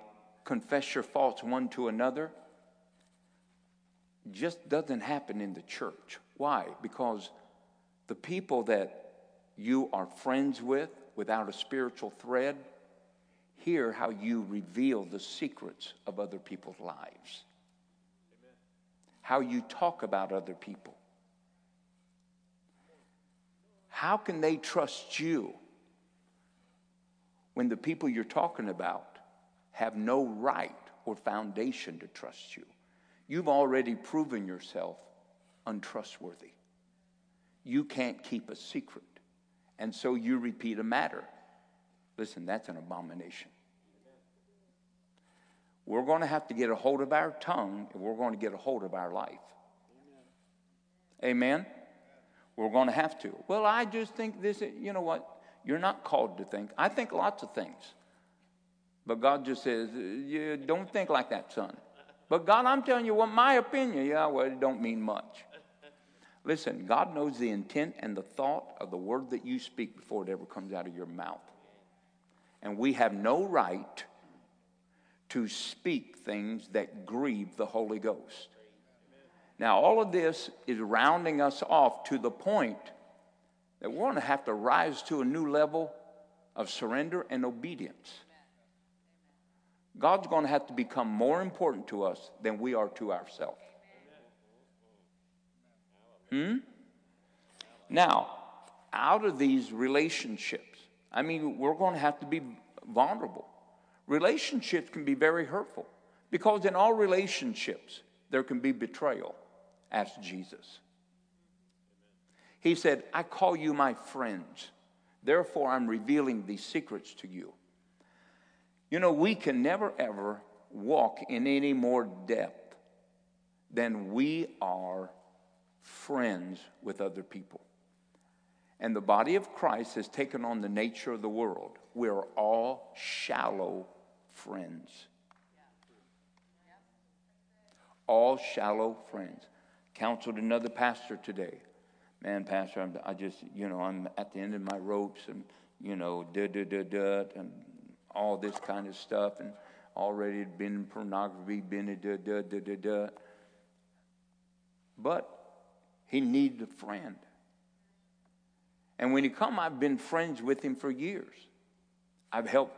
confess your faults one to another just doesn't happen in the church. Why? Because the people that you are friends with without a spiritual thread hear how you reveal the secrets of other people's lives, Amen. how you talk about other people. How can they trust you when the people you're talking about have no right or foundation to trust you? You've already proven yourself untrustworthy. You can't keep a secret. And so you repeat a matter. Listen, that's an abomination. We're going to have to get a hold of our tongue and we're going to get a hold of our life. Amen? We're going to have to. Well, I just think this, you know what? You're not called to think. I think lots of things. But God just says, you don't think like that, son. But God, I'm telling you what my opinion, yeah, well, it don't mean much. Listen, God knows the intent and the thought of the word that you speak before it ever comes out of your mouth. And we have no right to speak things that grieve the Holy Ghost. Now, all of this is rounding us off to the point that we're going to have to rise to a new level of surrender and obedience. God's going to have to become more important to us than we are to ourselves. Hmm? Now, out of these relationships, I mean, we're going to have to be vulnerable. Relationships can be very hurtful because in all relationships, there can be betrayal. Ask Jesus. He said, I call you my friends. Therefore, I'm revealing these secrets to you. You know, we can never ever walk in any more depth than we are friends with other people. And the body of Christ has taken on the nature of the world. We're all shallow friends. All shallow friends. Counseled another pastor today. Man, Pastor, I'm, I just, you know, I'm at the end of my ropes and, you know, da da da da, and all this kind of stuff, and already been in pornography, been da da da da da. But he needed a friend. And when he come, I've been friends with him for years. I've helped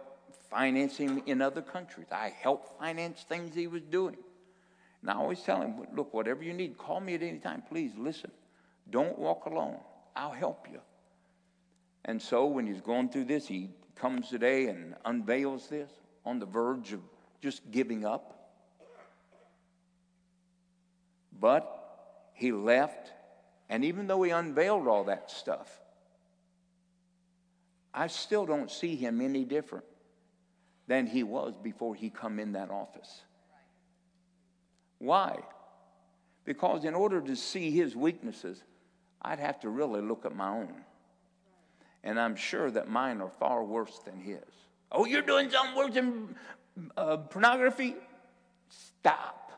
finance him in other countries. I helped finance things he was doing. And I always tell him, look, whatever you need, call me at any time. Please listen. Don't walk alone. I'll help you. And so when he's going through this, he comes today and unveils this on the verge of just giving up. But he left, and even though he unveiled all that stuff, I still don't see him any different than he was before he come in that office. Why? Because in order to see his weaknesses, I'd have to really look at my own. And I'm sure that mine are far worse than his. Oh, you're doing something worse than uh, pornography? Stop.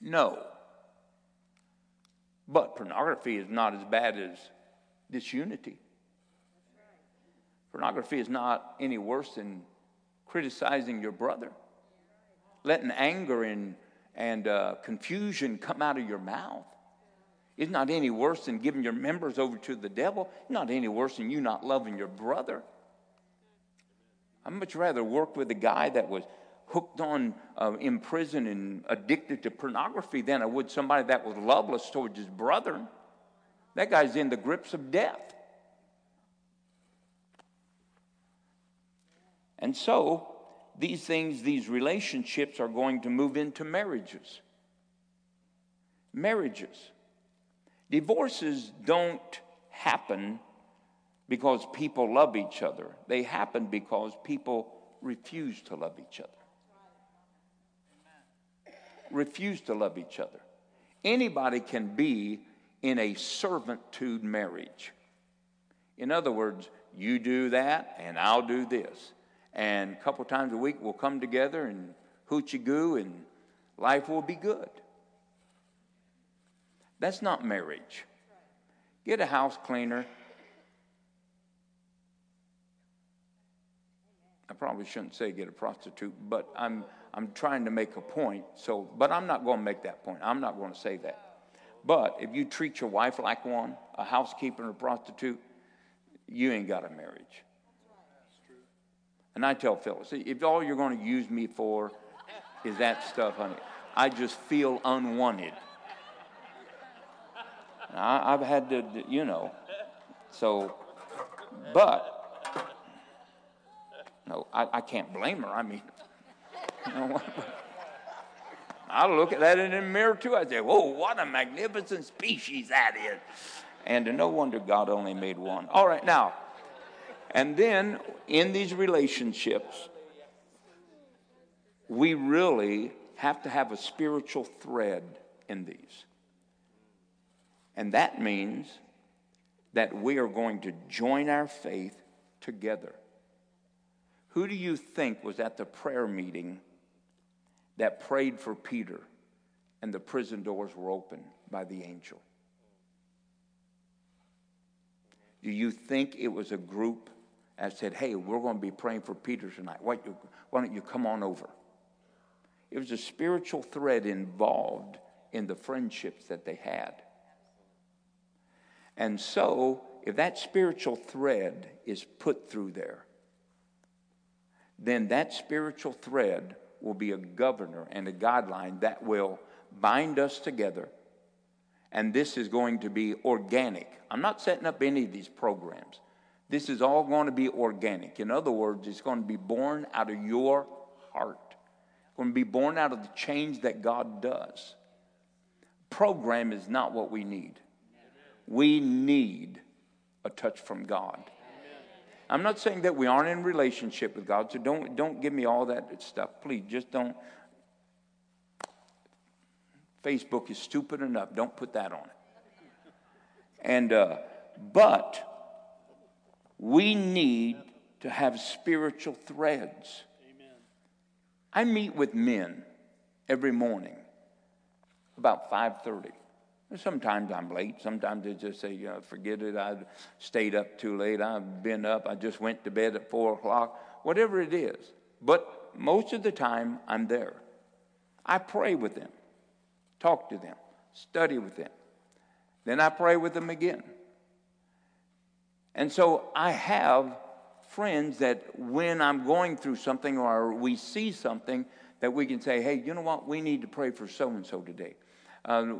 No. But pornography is not as bad as disunity. Pornography is not any worse than criticizing your brother. letting anger and, and uh, confusion come out of your mouth. It's not any worse than giving your members over to the devil. It's not any worse than you not loving your brother. I'd much rather work with a guy that was hooked on uh, in prison and addicted to pornography than I would somebody that was loveless towards his brother. That guy's in the grips of death. And so, these things, these relationships are going to move into marriages. Marriages. Divorces don't happen because people love each other, they happen because people refuse to love each other. Refuse to love each other. Anybody can be in a servitude marriage. In other words, you do that and I'll do this. And a couple times a week we'll come together and hoochie goo and life will be good. That's not marriage. Get a house cleaner. I probably shouldn't say get a prostitute, but I'm, I'm trying to make a point. So, but I'm not going to make that point. I'm not going to say that. But if you treat your wife like one, a housekeeper and a prostitute, you ain't got a marriage. And I tell Phyllis, if all you're going to use me for is that stuff, honey, I just feel unwanted. I, have had to, you know. So, but, no, I, I can't blame her. I mean, (laughs) I look at that in the mirror too. I say, whoa, what a magnificent species that is. And no wonder God only made one. All right, now, and then in these relationships, we really have to have a spiritual thread in these. And that means that we are going to join our faith together. Who do you think was at the prayer meeting that prayed for Peter and the prison doors were opened by the angel? Do you think it was a group that said, hey, we're going to be praying for Peter tonight? Why, don't you come on over? It was a spiritual thread involved in the friendships that they had. And so, if that spiritual thread is put through there, then that spiritual thread will be a governor and a guideline that will bind us together. And this is going to be organic. I'm not setting up any of these programs. This is all going to be organic. In other words, it's going to be born out of your heart. It's going to be born out of the change that God does. Program is not what we need. We need a touch from God. I'm not saying that we aren't in relationship with God, so don't, don't give me all that stuff. Please, just don't. Facebook is stupid enough. Don't put that on it. And, uh, but we need to have spiritual threads. Amen. I meet with men every morning about 5:30. Sometimes I'm late. Sometimes they just say, you know, forget it. I stayed up too late. I've been up. I just went to bed at four o'clock. Whatever it is. But most of the time, I'm there. I pray with them, talk to them, study with them. Then I pray with them again. And so I have friends that when I'm going through something or we see something, that we can say, hey, you know what? We need to pray for so and so today. Uh,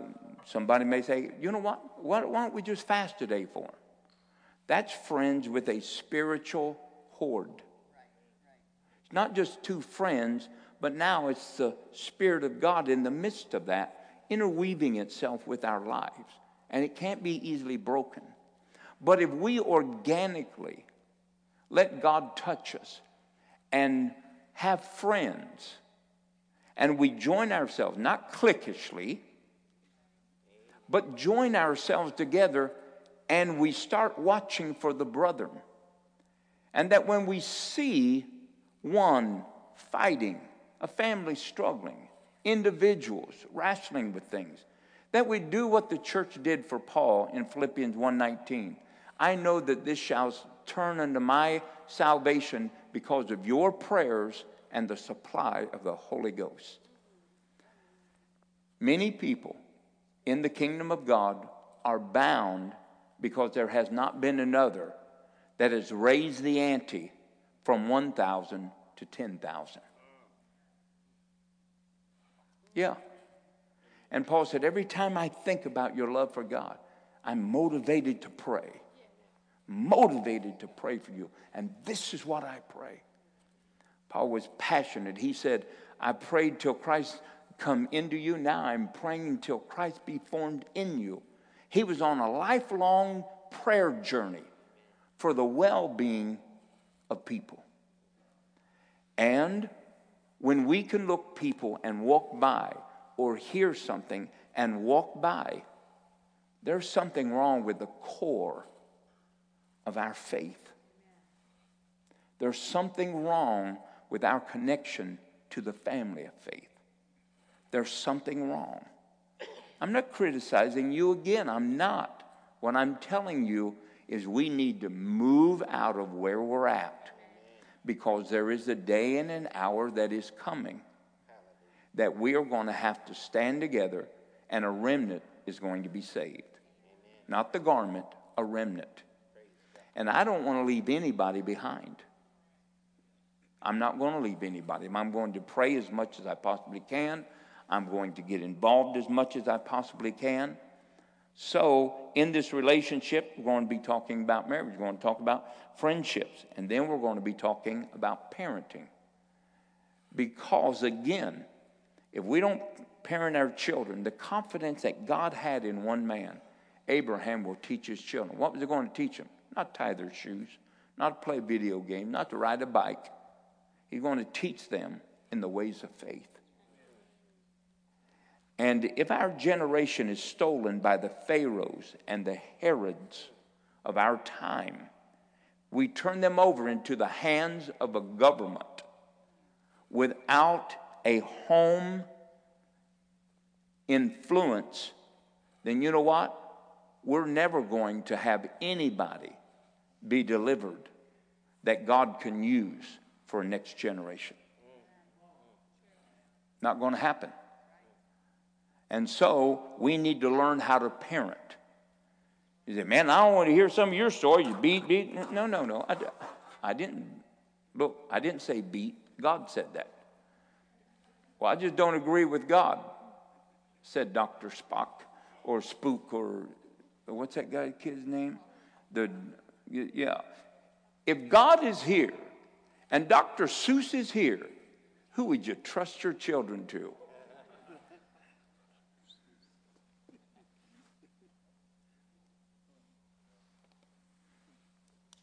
somebody may say, you know what? Why, don't we just fast today for them? That's friends with a spiritual horde. It's not just two friends, but now it's the Spirit of God in the midst of that, interweaving itself with our lives. And it can't be easily broken. But if we organically let God touch us and have friends, and we join ourselves, not cliquishly, but join ourselves together and we start watching for the brother. And that when we see one fighting, a family struggling, individuals wrestling with things, that we do what the church did for Paul in Philippians 1:19. I know that this shall turn unto my salvation because of your prayers and the supply of the Holy Ghost. Many people in the kingdom of God are bound because there has not been another that has raised the ante from 1,000 to 10,000. Yeah. And Paul said, Every time I think about your love for God, I'm motivated to pray. Motivated to pray for you. And this is what I pray. Paul was passionate. He said, I prayed till Christ come into you. Now I'm praying until Christ be formed in you. He was on a lifelong prayer journey for the well being of people. And when we can look people and walk by or hear something and walk by, there's something wrong with the core of our faith. There's something wrong with our connection to the family of faith. There's something wrong. I'm not criticizing you again. I'm not. What I'm telling you is we need to move out of where we're at because there is a day and an hour that is coming that we are going to have to stand together and a remnant is going to be saved. Not the garment, a remnant. And I don't want to leave anybody behind. I'm not going to leave anybody. I'm going to pray as much as I possibly can. I'm going to get involved as much as I possibly can. So, in this relationship, we're going to be talking about marriage. We're going to talk about friendships. And then we're going to be talking about parenting. Because, again, if we don't parent our children, the confidence that God had in one man, Abraham will teach his children. What was he going to teach them? Not tie their shoes, not play video game, not to ride a bike. He's going to teach them in the ways of faith. And if our generation is stolen by the Pharaohs and the Herods of our time, we turn them over into the hands of a government without a home influence, then you know what? We're never going to have anybody be delivered that God can use for a next generation. Not going to happen. And so we need to learn how to parent. You say, man, I don't want to hear some of your stories. You beat, beat. No, no, no. I, I didn't. Look, I didn't say beat. God said that. Well, I just don't agree with God, said Dr. Spock or Spook or what's that guy kid's name? The yeah. If God is here and Dr. Seuss is here, who would you trust your children to?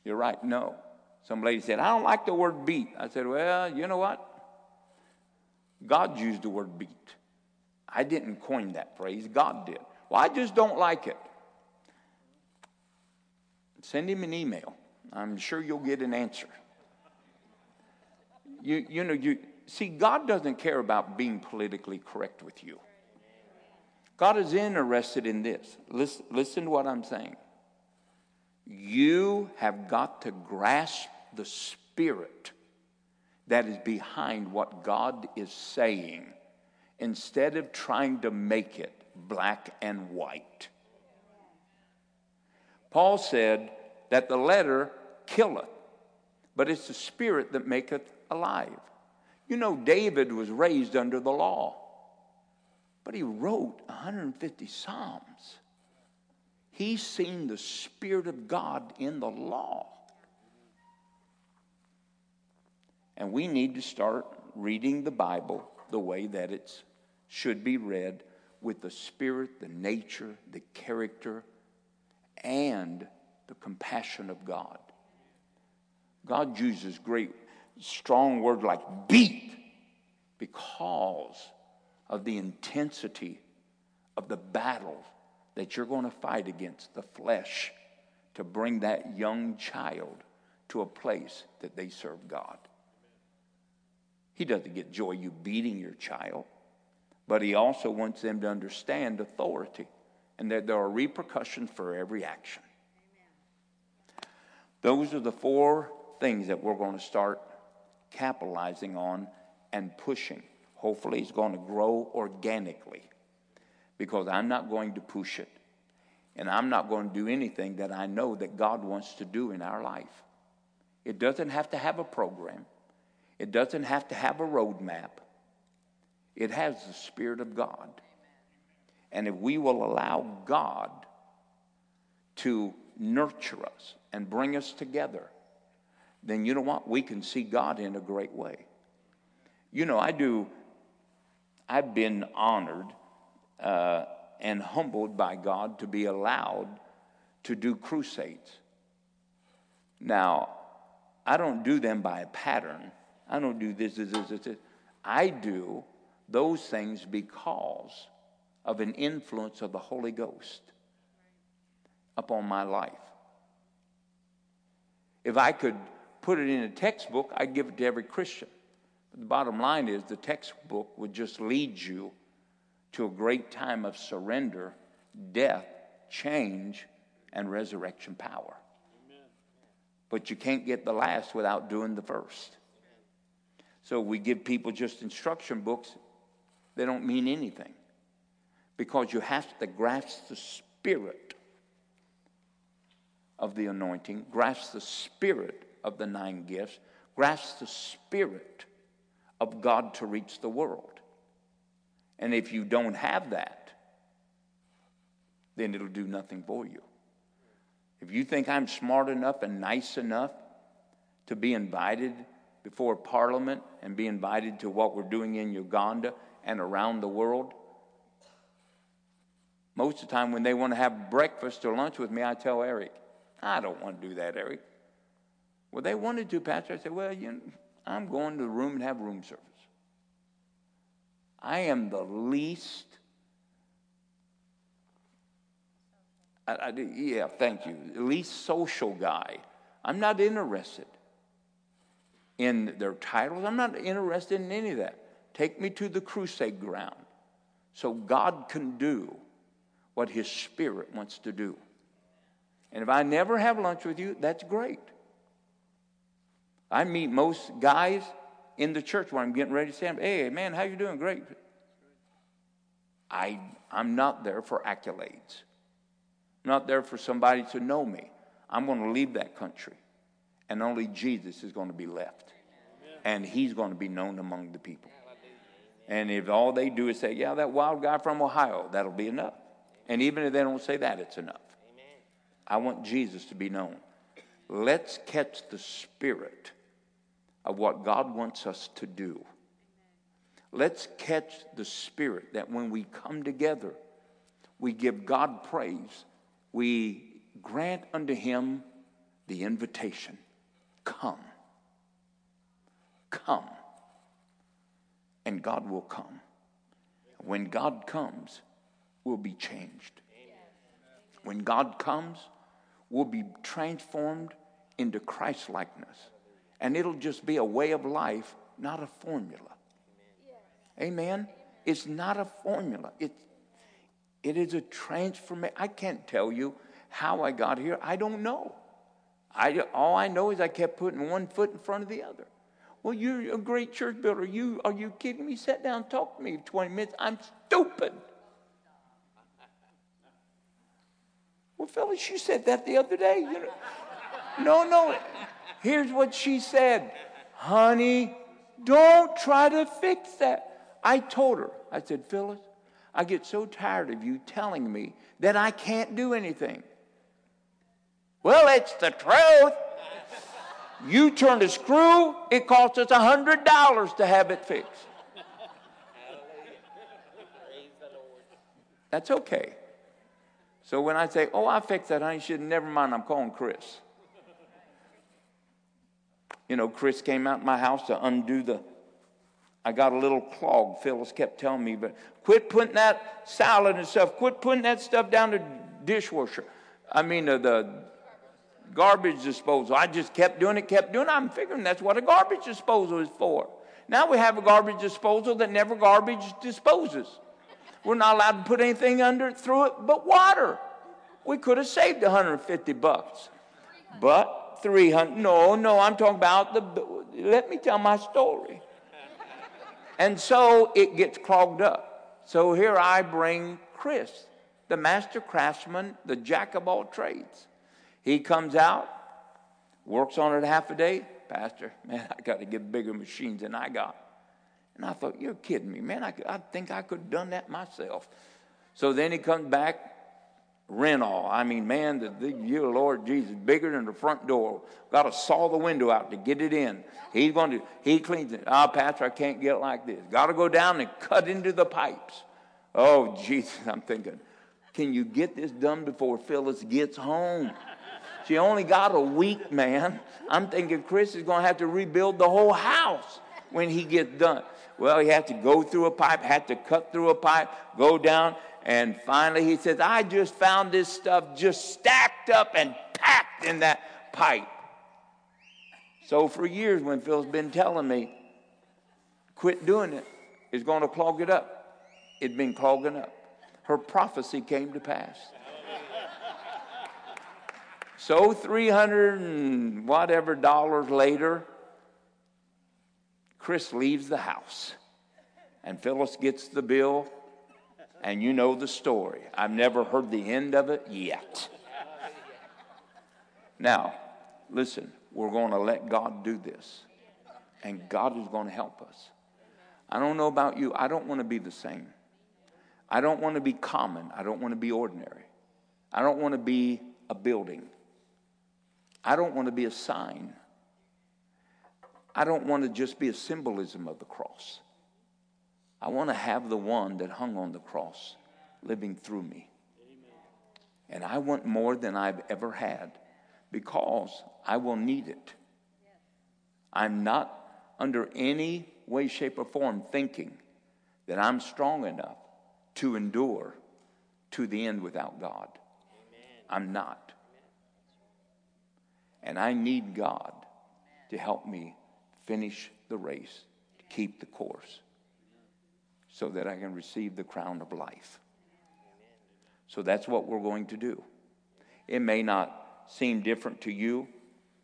You're right, no. Some lady said, I don't like the word beat. I said, Well, you know what? God used the word beat. I didn't coin that phrase, God did. Well, I just don't like it. Send him an email. I'm sure you'll get an answer. You, you know, you see, God doesn't care about being politically correct with you. God is interested in this. Listen, listen to what I'm saying. You have got to grasp the spirit that is behind what God is saying instead of trying to make it black and white. Paul said that the letter killeth, but it's the spirit that maketh alive. You know, David was raised under the law, but he wrote 150 Psalms. He's seen the Spirit of God in the law. And we need to start reading the Bible the way that it should be read with the spirit, the nature, the character, and the compassion of God. God uses great, strong words like beat because of the intensity of the battle that you're going to fight against the flesh to bring that young child to a place that they serve God. He doesn't get joy you beating your child, but he also wants them to understand authority and that there are repercussions for every action. Those are the four things that we're going to start capitalizing on and pushing. Hopefully, it's going to grow organically because I'm not going to push it. And I'm not going to do anything that I know that God wants to do in our life. It doesn't have to have a program, it doesn't have to have a roadmap. It has the Spirit of God. And if we will allow God to nurture us and bring us together, then you know what? We can see God in a great way. You know, I do, I've been honored uh, and humbled by God to be allowed to do crusades. Now, I don't do them by a pattern. I don't do this, this, this, this. I do those things because of an influence of the Holy Ghost upon my life. If I could put it in a textbook, I'd give it to every Christian. But the bottom line is the textbook would just lead you to a great time of surrender, death, change, and resurrection power. But you can't get the last without doing the first. So we give people just instruction books, they don't mean anything because you have to grasp the spirit of the anointing, grasp the spirit of the nine gifts, grasp the spirit of God to reach the world. And if you don't have that, then it'll do nothing for you. If you think I'm smart enough and nice enough to be invited before Parliament and be invited to what we're doing in Uganda and around the world, most of the time when they want to have breakfast or lunch with me, I tell Eric, I don't want to do that, Eric. Well, they wanted to, Pastor. I said, Well, you know, I'm going to the room and have room service. I am the least. I, I, yeah, thank you. Least social guy. I'm not interested in their titles. I'm not interested in any of that. Take me to the crusade ground so God can do what His Spirit wants to do. And if I never have lunch with you, that's great. I meet most guys in the church when I'm getting ready to say, hey, man, how you doing? Great. I, I'm not there for accolades. I'm not there for somebody to know me. I'm going to leave that country. And only Jesus is going to be left. And he's going to be known among the people. And if all they do is say, yeah, that wild guy from Ohio, that'll be enough. And even if they don't say that, it's enough. I want Jesus to be known. Let's catch the spirit of what God wants us to do. Let's catch the spirit that when we come together, we give God praise, we grant unto him the invitation come. Come. And God will come. When God comes, we'll be changed. When God comes, we'll be transformed into Christ likeness. And it'll just be a way of life, not a formula. Amen. It's not a formula. It, it is a transformation. I can't tell you how I got here. I don't know. I, all I know is I kept putting one foot in front of the other. Well, you're a great church builder. You are you kidding me? Sit down, talk to me 20 minutes. I'm stupid. Well, Phyllis, you said that the other day. You know, no, no. Here's what she said. Honey, don't try to fix that. I told her, I said, Phyllis, I get so tired of you telling me that I can't do anything. Well, it's the truth. You turn a screw, it costs us a hundred dollars to have it fixed. That's okay. So when I say, "Oh, I fixed that," honey, should never mind. I'm calling Chris. You know, Chris came out my house to undo the I got a little clog. Phyllis kept telling me, but quit putting that salad and stuff, quit putting that stuff down the dishwasher. I mean, uh, the garbage disposal. I just kept doing it, kept doing it. I'm figuring that's what a garbage disposal is for. Now we have a garbage disposal that never garbage disposes. We're not allowed to put anything under it through it but water. We could have saved 150 bucks. But 300 no, no, I'm talking about the let me tell my story. And so it gets clogged up. So here I bring Chris, the master craftsman, the jack of all trades. He comes out, works on it half a day. Pastor, (laughs) man, I got to get bigger machines than I got. And I thought, you're kidding me, man. I, I think I could have done that myself. So then he comes back, rent all. I mean, man, the, the you, Lord Jesus, bigger than the front door. Got to saw the window out to get it in. He's going to, he cleans it. Ah, oh, Pastor, I can't get like this. Got to go down and cut into the pipes. Oh, (laughs) Jesus, I'm thinking, can you get this done before Phyllis gets home? She only got a week, man. I'm thinking Chris is going to have to rebuild the whole house when he gets done. Well, he had to go through a pipe, had to cut through a pipe, go down, and finally he says, I just found this stuff just stacked up and packed in that pipe. So for years, when Phil's been telling me, quit doing it, it's going to clog it up, it'd been clogging up. Her prophecy came to pass. So 300 and whatever dollars later, Chris leaves the house. And Phyllis gets the bill, and you know the story. I've never heard the end of it yet. Now, listen, we're going to let God do this, and God is going to help us. I don't know about you, I don't want to be the same. I don't want to be common, I don't want to be ordinary. I don't want to be a building. I don't want to be a sign. I don't want to just be a symbolism of the cross. I want to have the one that hung on the cross living through me. And I want more than I've ever had because I will need it. I'm not under any way, shape, or form thinking that I'm strong enough to endure to the end without God. I'm not. And I need God to help me finish the race, to keep the course, so that I can receive the crown of life. So that's what we're going to do. It may not seem different to you,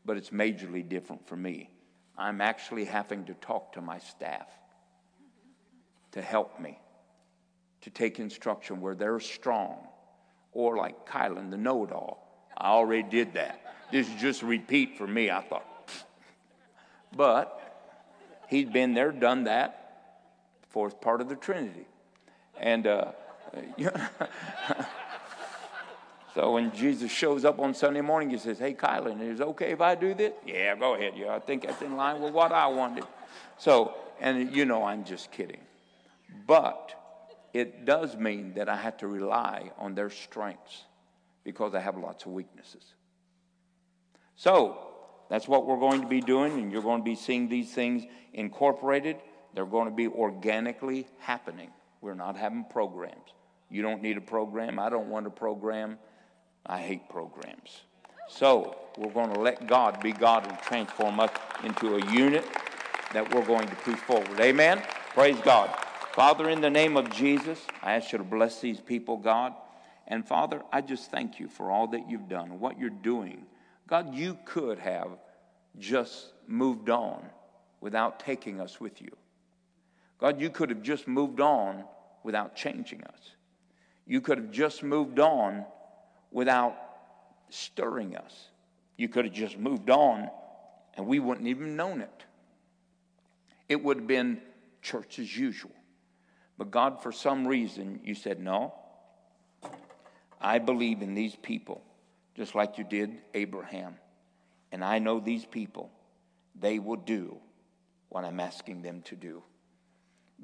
but it's majorly different for me. I'm actually having to talk to my staff to help me, to take instruction where they're strong, or like Kylan, the know it all. I already did that. This is just repeat for me. I thought, but he's been there, done that, fourth part of the Trinity. And uh, (laughs) (laughs) so when Jesus shows up on Sunday morning, he says, Hey, Kylan, is it okay if I do this? Yeah, go ahead. Yeah, I think that's in line with what I wanted. So, and you know, I'm just kidding. But it does mean that I have to rely on their strengths because I have lots of weaknesses. So, that's what we're going to be doing, and you're going to be seeing these things incorporated. They're going to be organically happening. We're not having programs. You don't need a program. I don't want a program. I hate programs. So, we're going to let God be God and transform us into a unit that we're going to push forward. Amen? Praise God. Father, in the name of Jesus, I ask you to bless these people, God. And Father, I just thank you for all that you've done, what you're doing God, you could have just moved on without taking us with you. God, you could have just moved on without changing us. You could have just moved on without stirring us. You could have just moved on and we wouldn't even known it. It would have been church as usual. But God, for some reason, you said, No, I believe in these people just like you did Abraham. And I know these people, they will do what I'm asking them to do.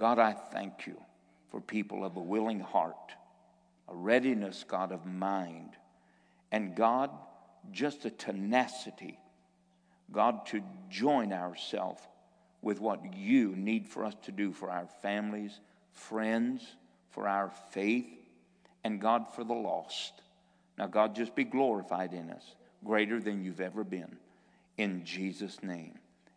God, I thank you for people of a willing heart, a readiness, God, of mind, and God, just a tenacity, God, to join ourselves with what you need for us to do for our families, friends, for our faith, and God, for the lost. Now, God, just be glorified in us, greater than you've ever been. In Jesus' name.